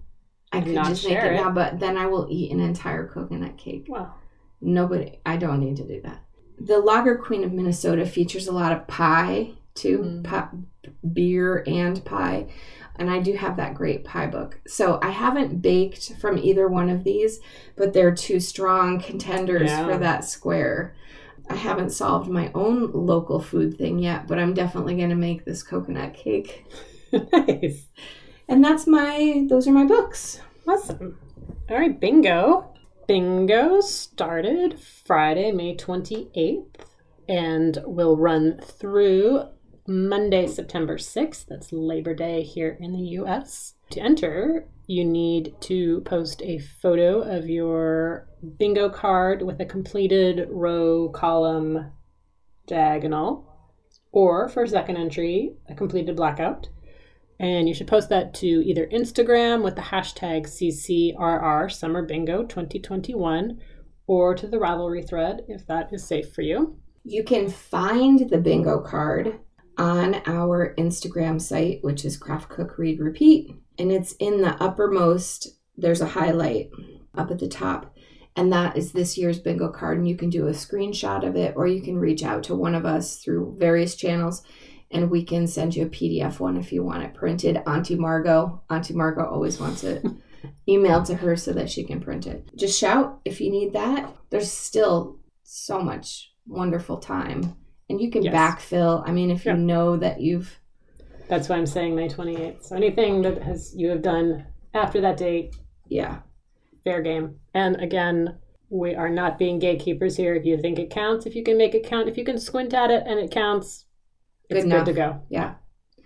I could just make it, it. now, but then I will eat an entire coconut cake. Well, Nobody, I don't need to do that. The Lager Queen of Minnesota features a lot of pie too, Mm. pie, beer and pie. And I do have that great pie book. So I haven't baked from either one of these, but they're two strong contenders Yeah. for that square. I haven't solved my own local food thing yet, but I'm definitely going to make this coconut cake. *laughs* nice. And that's my, those are my books. Awesome. All right, bingo. Bingo started Friday, May 28th, and will run through Monday, September 6th. That's Labor Day here in the US. To enter, you need to post a photo of your bingo card with a completed row, column, diagonal, or for second entry, a completed blackout. And you should post that to either Instagram with the hashtag CCRR Summer Bingo 2021 or to the Ravelry thread if that is safe for you. You can find the bingo card on our Instagram site, which is Craft Cook Read Repeat. And it's in the uppermost, there's a highlight up at the top. And that is this year's bingo card. And you can do a screenshot of it, or you can reach out to one of us through various channels and we can send you a PDF one if you want it printed. Auntie Margot, Auntie Margot always wants it *laughs* emailed to her so that she can print it. Just shout if you need that. There's still so much wonderful time. And you can Yes. backfill. I mean, if you know that you've That's why I'm saying May 28th. So anything that has you have done after that date, yeah, fair game. And again, we are not being gatekeepers here. If you think it counts, if you can make it count, if you can squint at it and it counts, it's Good good, to go. yeah.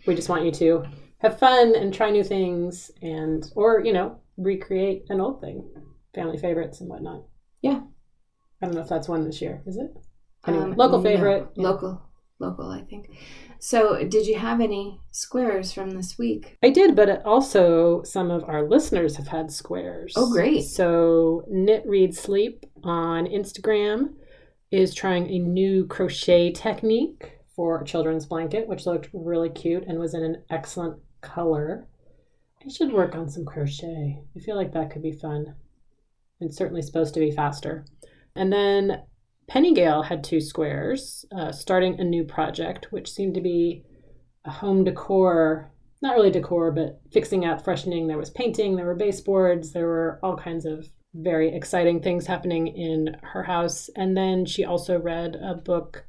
We just want you to have fun and try new things and or, you know, recreate an old thing. Family favorites and whatnot. Yeah. I don't know if that's one this year, is it? Anyway, Um, local no, favorite. yeah. Local. Local, I think. So, did you have any squares from this week? I did, but also some of our listeners have had squares. Oh, great. So Knit Read Sleep on Instagram is trying a new crochet technique for a children's blanket, which looked really cute and was in an excellent color. I should work on some crochet. I feel like that could be fun. It's certainly supposed to be faster. And then Pennygale had two squares, uh, starting a new project, which seemed to be a home decor, not really decor, but fixing up, freshening. There was painting, there were baseboards, there were all kinds of very exciting things happening in her house. And then she also read a book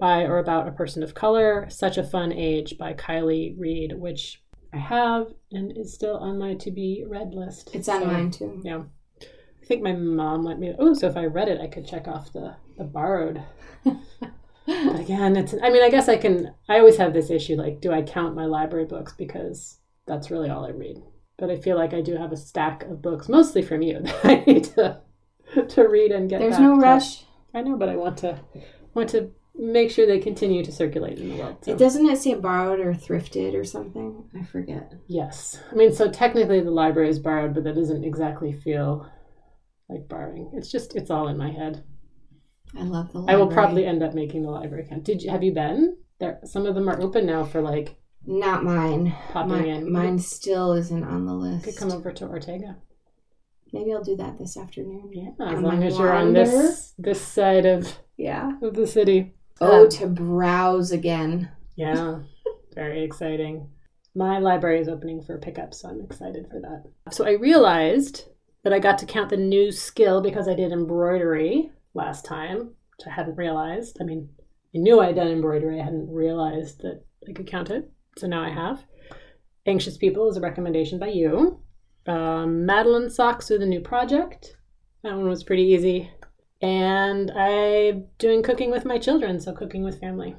by or about a person of color, Such a Fun Age by Kiley Reid, which I have and is still on my to be read list. It's on So, mine too. Yeah. I think my mom let me. Oh, so if I read it, I could check off the the borrowed. *laughs* But again, it's. I mean, I guess I can. I always have this issue. Like, do I count my library books because that's really all I read? But I feel like I do have a stack of books, mostly from you, *laughs* that I need to to read and get. There's back no to. rush. I know, but I want to want to make sure they continue to circulate in the world. so. It doesn't it say borrowed or thrifted or something? I forget. Yes. I mean, so technically the library is borrowed, but that doesn't exactly feel like borrowing. It's just, it's all in my head. I love the I will probably end up making the library account. Did you, have you been? There, some of them are open now for like not mine. popping My, in. mine still isn't on the You list. could come over to Ortega. Maybe I'll do that this afternoon. Yeah, as long as you're on this this side of, Yeah. of the city. Oh, Um, to browse again. Yeah, very exciting. My library is opening for pickup, so I'm excited for that. So I realized that I got to count the new skill because I did embroidery last time, which I hadn't realized. I mean, I knew I had done embroidery, I hadn't realized that I could count it. So now I have. Anxious People is a recommendation by you. Um, Madeline Socks with a new project. That one was pretty easy. And I'm doing cooking with my children, so cooking with family.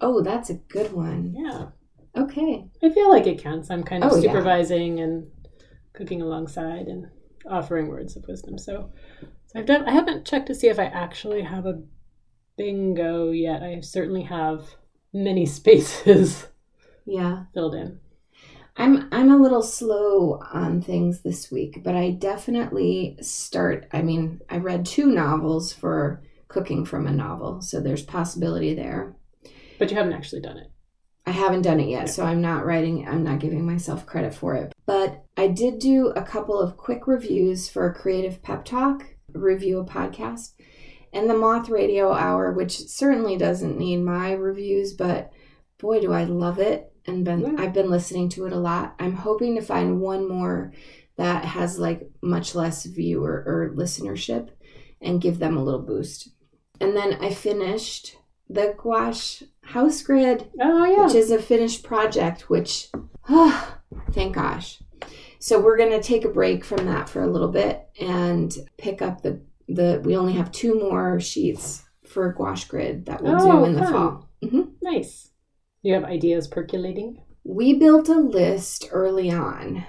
Oh, that's a good one. Yeah. Okay. I feel like it counts. I'm kind of Oh, yeah. supervising and cooking alongside and offering words of wisdom. So, so I've done. I haven't checked to see if I actually have a bingo yet. I certainly have many *laughs* spaces Yeah. filled in. I'm I'm a little slow on things this week, but I definitely start I mean, I read two novels for cooking from a novel, so there's possibility there. But you haven't actually done it. I haven't done it yet, so I'm not writing I'm not giving myself credit for it. But I did do a couple of quick reviews for a Creative Pep Talk, review a podcast, and the Moth Radio Hour, which certainly doesn't need my reviews, but boy do I love it and been Yeah. I've been listening to it a lot. I'm hoping to find one more that has like much less viewer or listenership and give them a little boost. And then I finished the gouache house grid Oh yeah. which is a finished project, which, *sighs* thank gosh. So we're going to take a break from that for a little bit and pick up the, the we only have two more sheets for gouache grid that we'll Oh, do in the fun. fall. Mm-hmm. nice. You have ideas percolating. We built a list early on,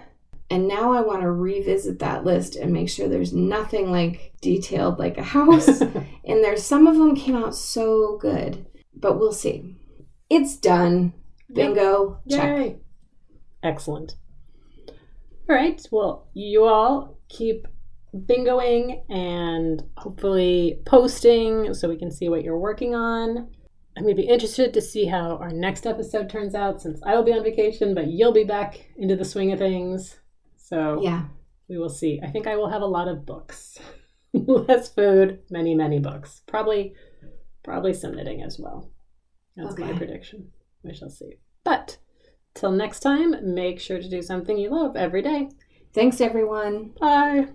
and now I want to revisit that list and make sure there's nothing like detailed like a house. *laughs* and there's some of them came out so good, but we'll see. It's done. Bingo. Check. Yay. Excellent. All right. Well, you all keep bingoing and hopefully posting so we can see what you're working on. I'm going to be interested to see how our next episode turns out since I will be on vacation, but you'll be back into the swing of things. So Yeah. we will see. I think I will have a lot of books. *laughs* Less food, many, many books. Probably probably some knitting as well. That's my prediction. We shall see. But till next time, make sure to do something you love every day. Thanks, everyone. Bye.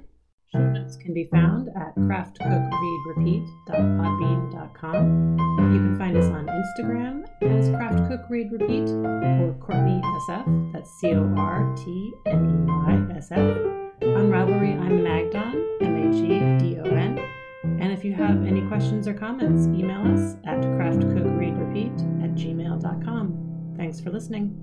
Show notes can be found at craftcookreadrepeat.podbean.com. You can find us on Instagram as Craft Cook Read Repeat or Cortney SF. That's C O R T N E Y S F. On Ravelry, I'm Magdon, M A G D O N. And if you have any questions or comments, email us at craftcookreadrepeat at gmail.com. Thanks for listening.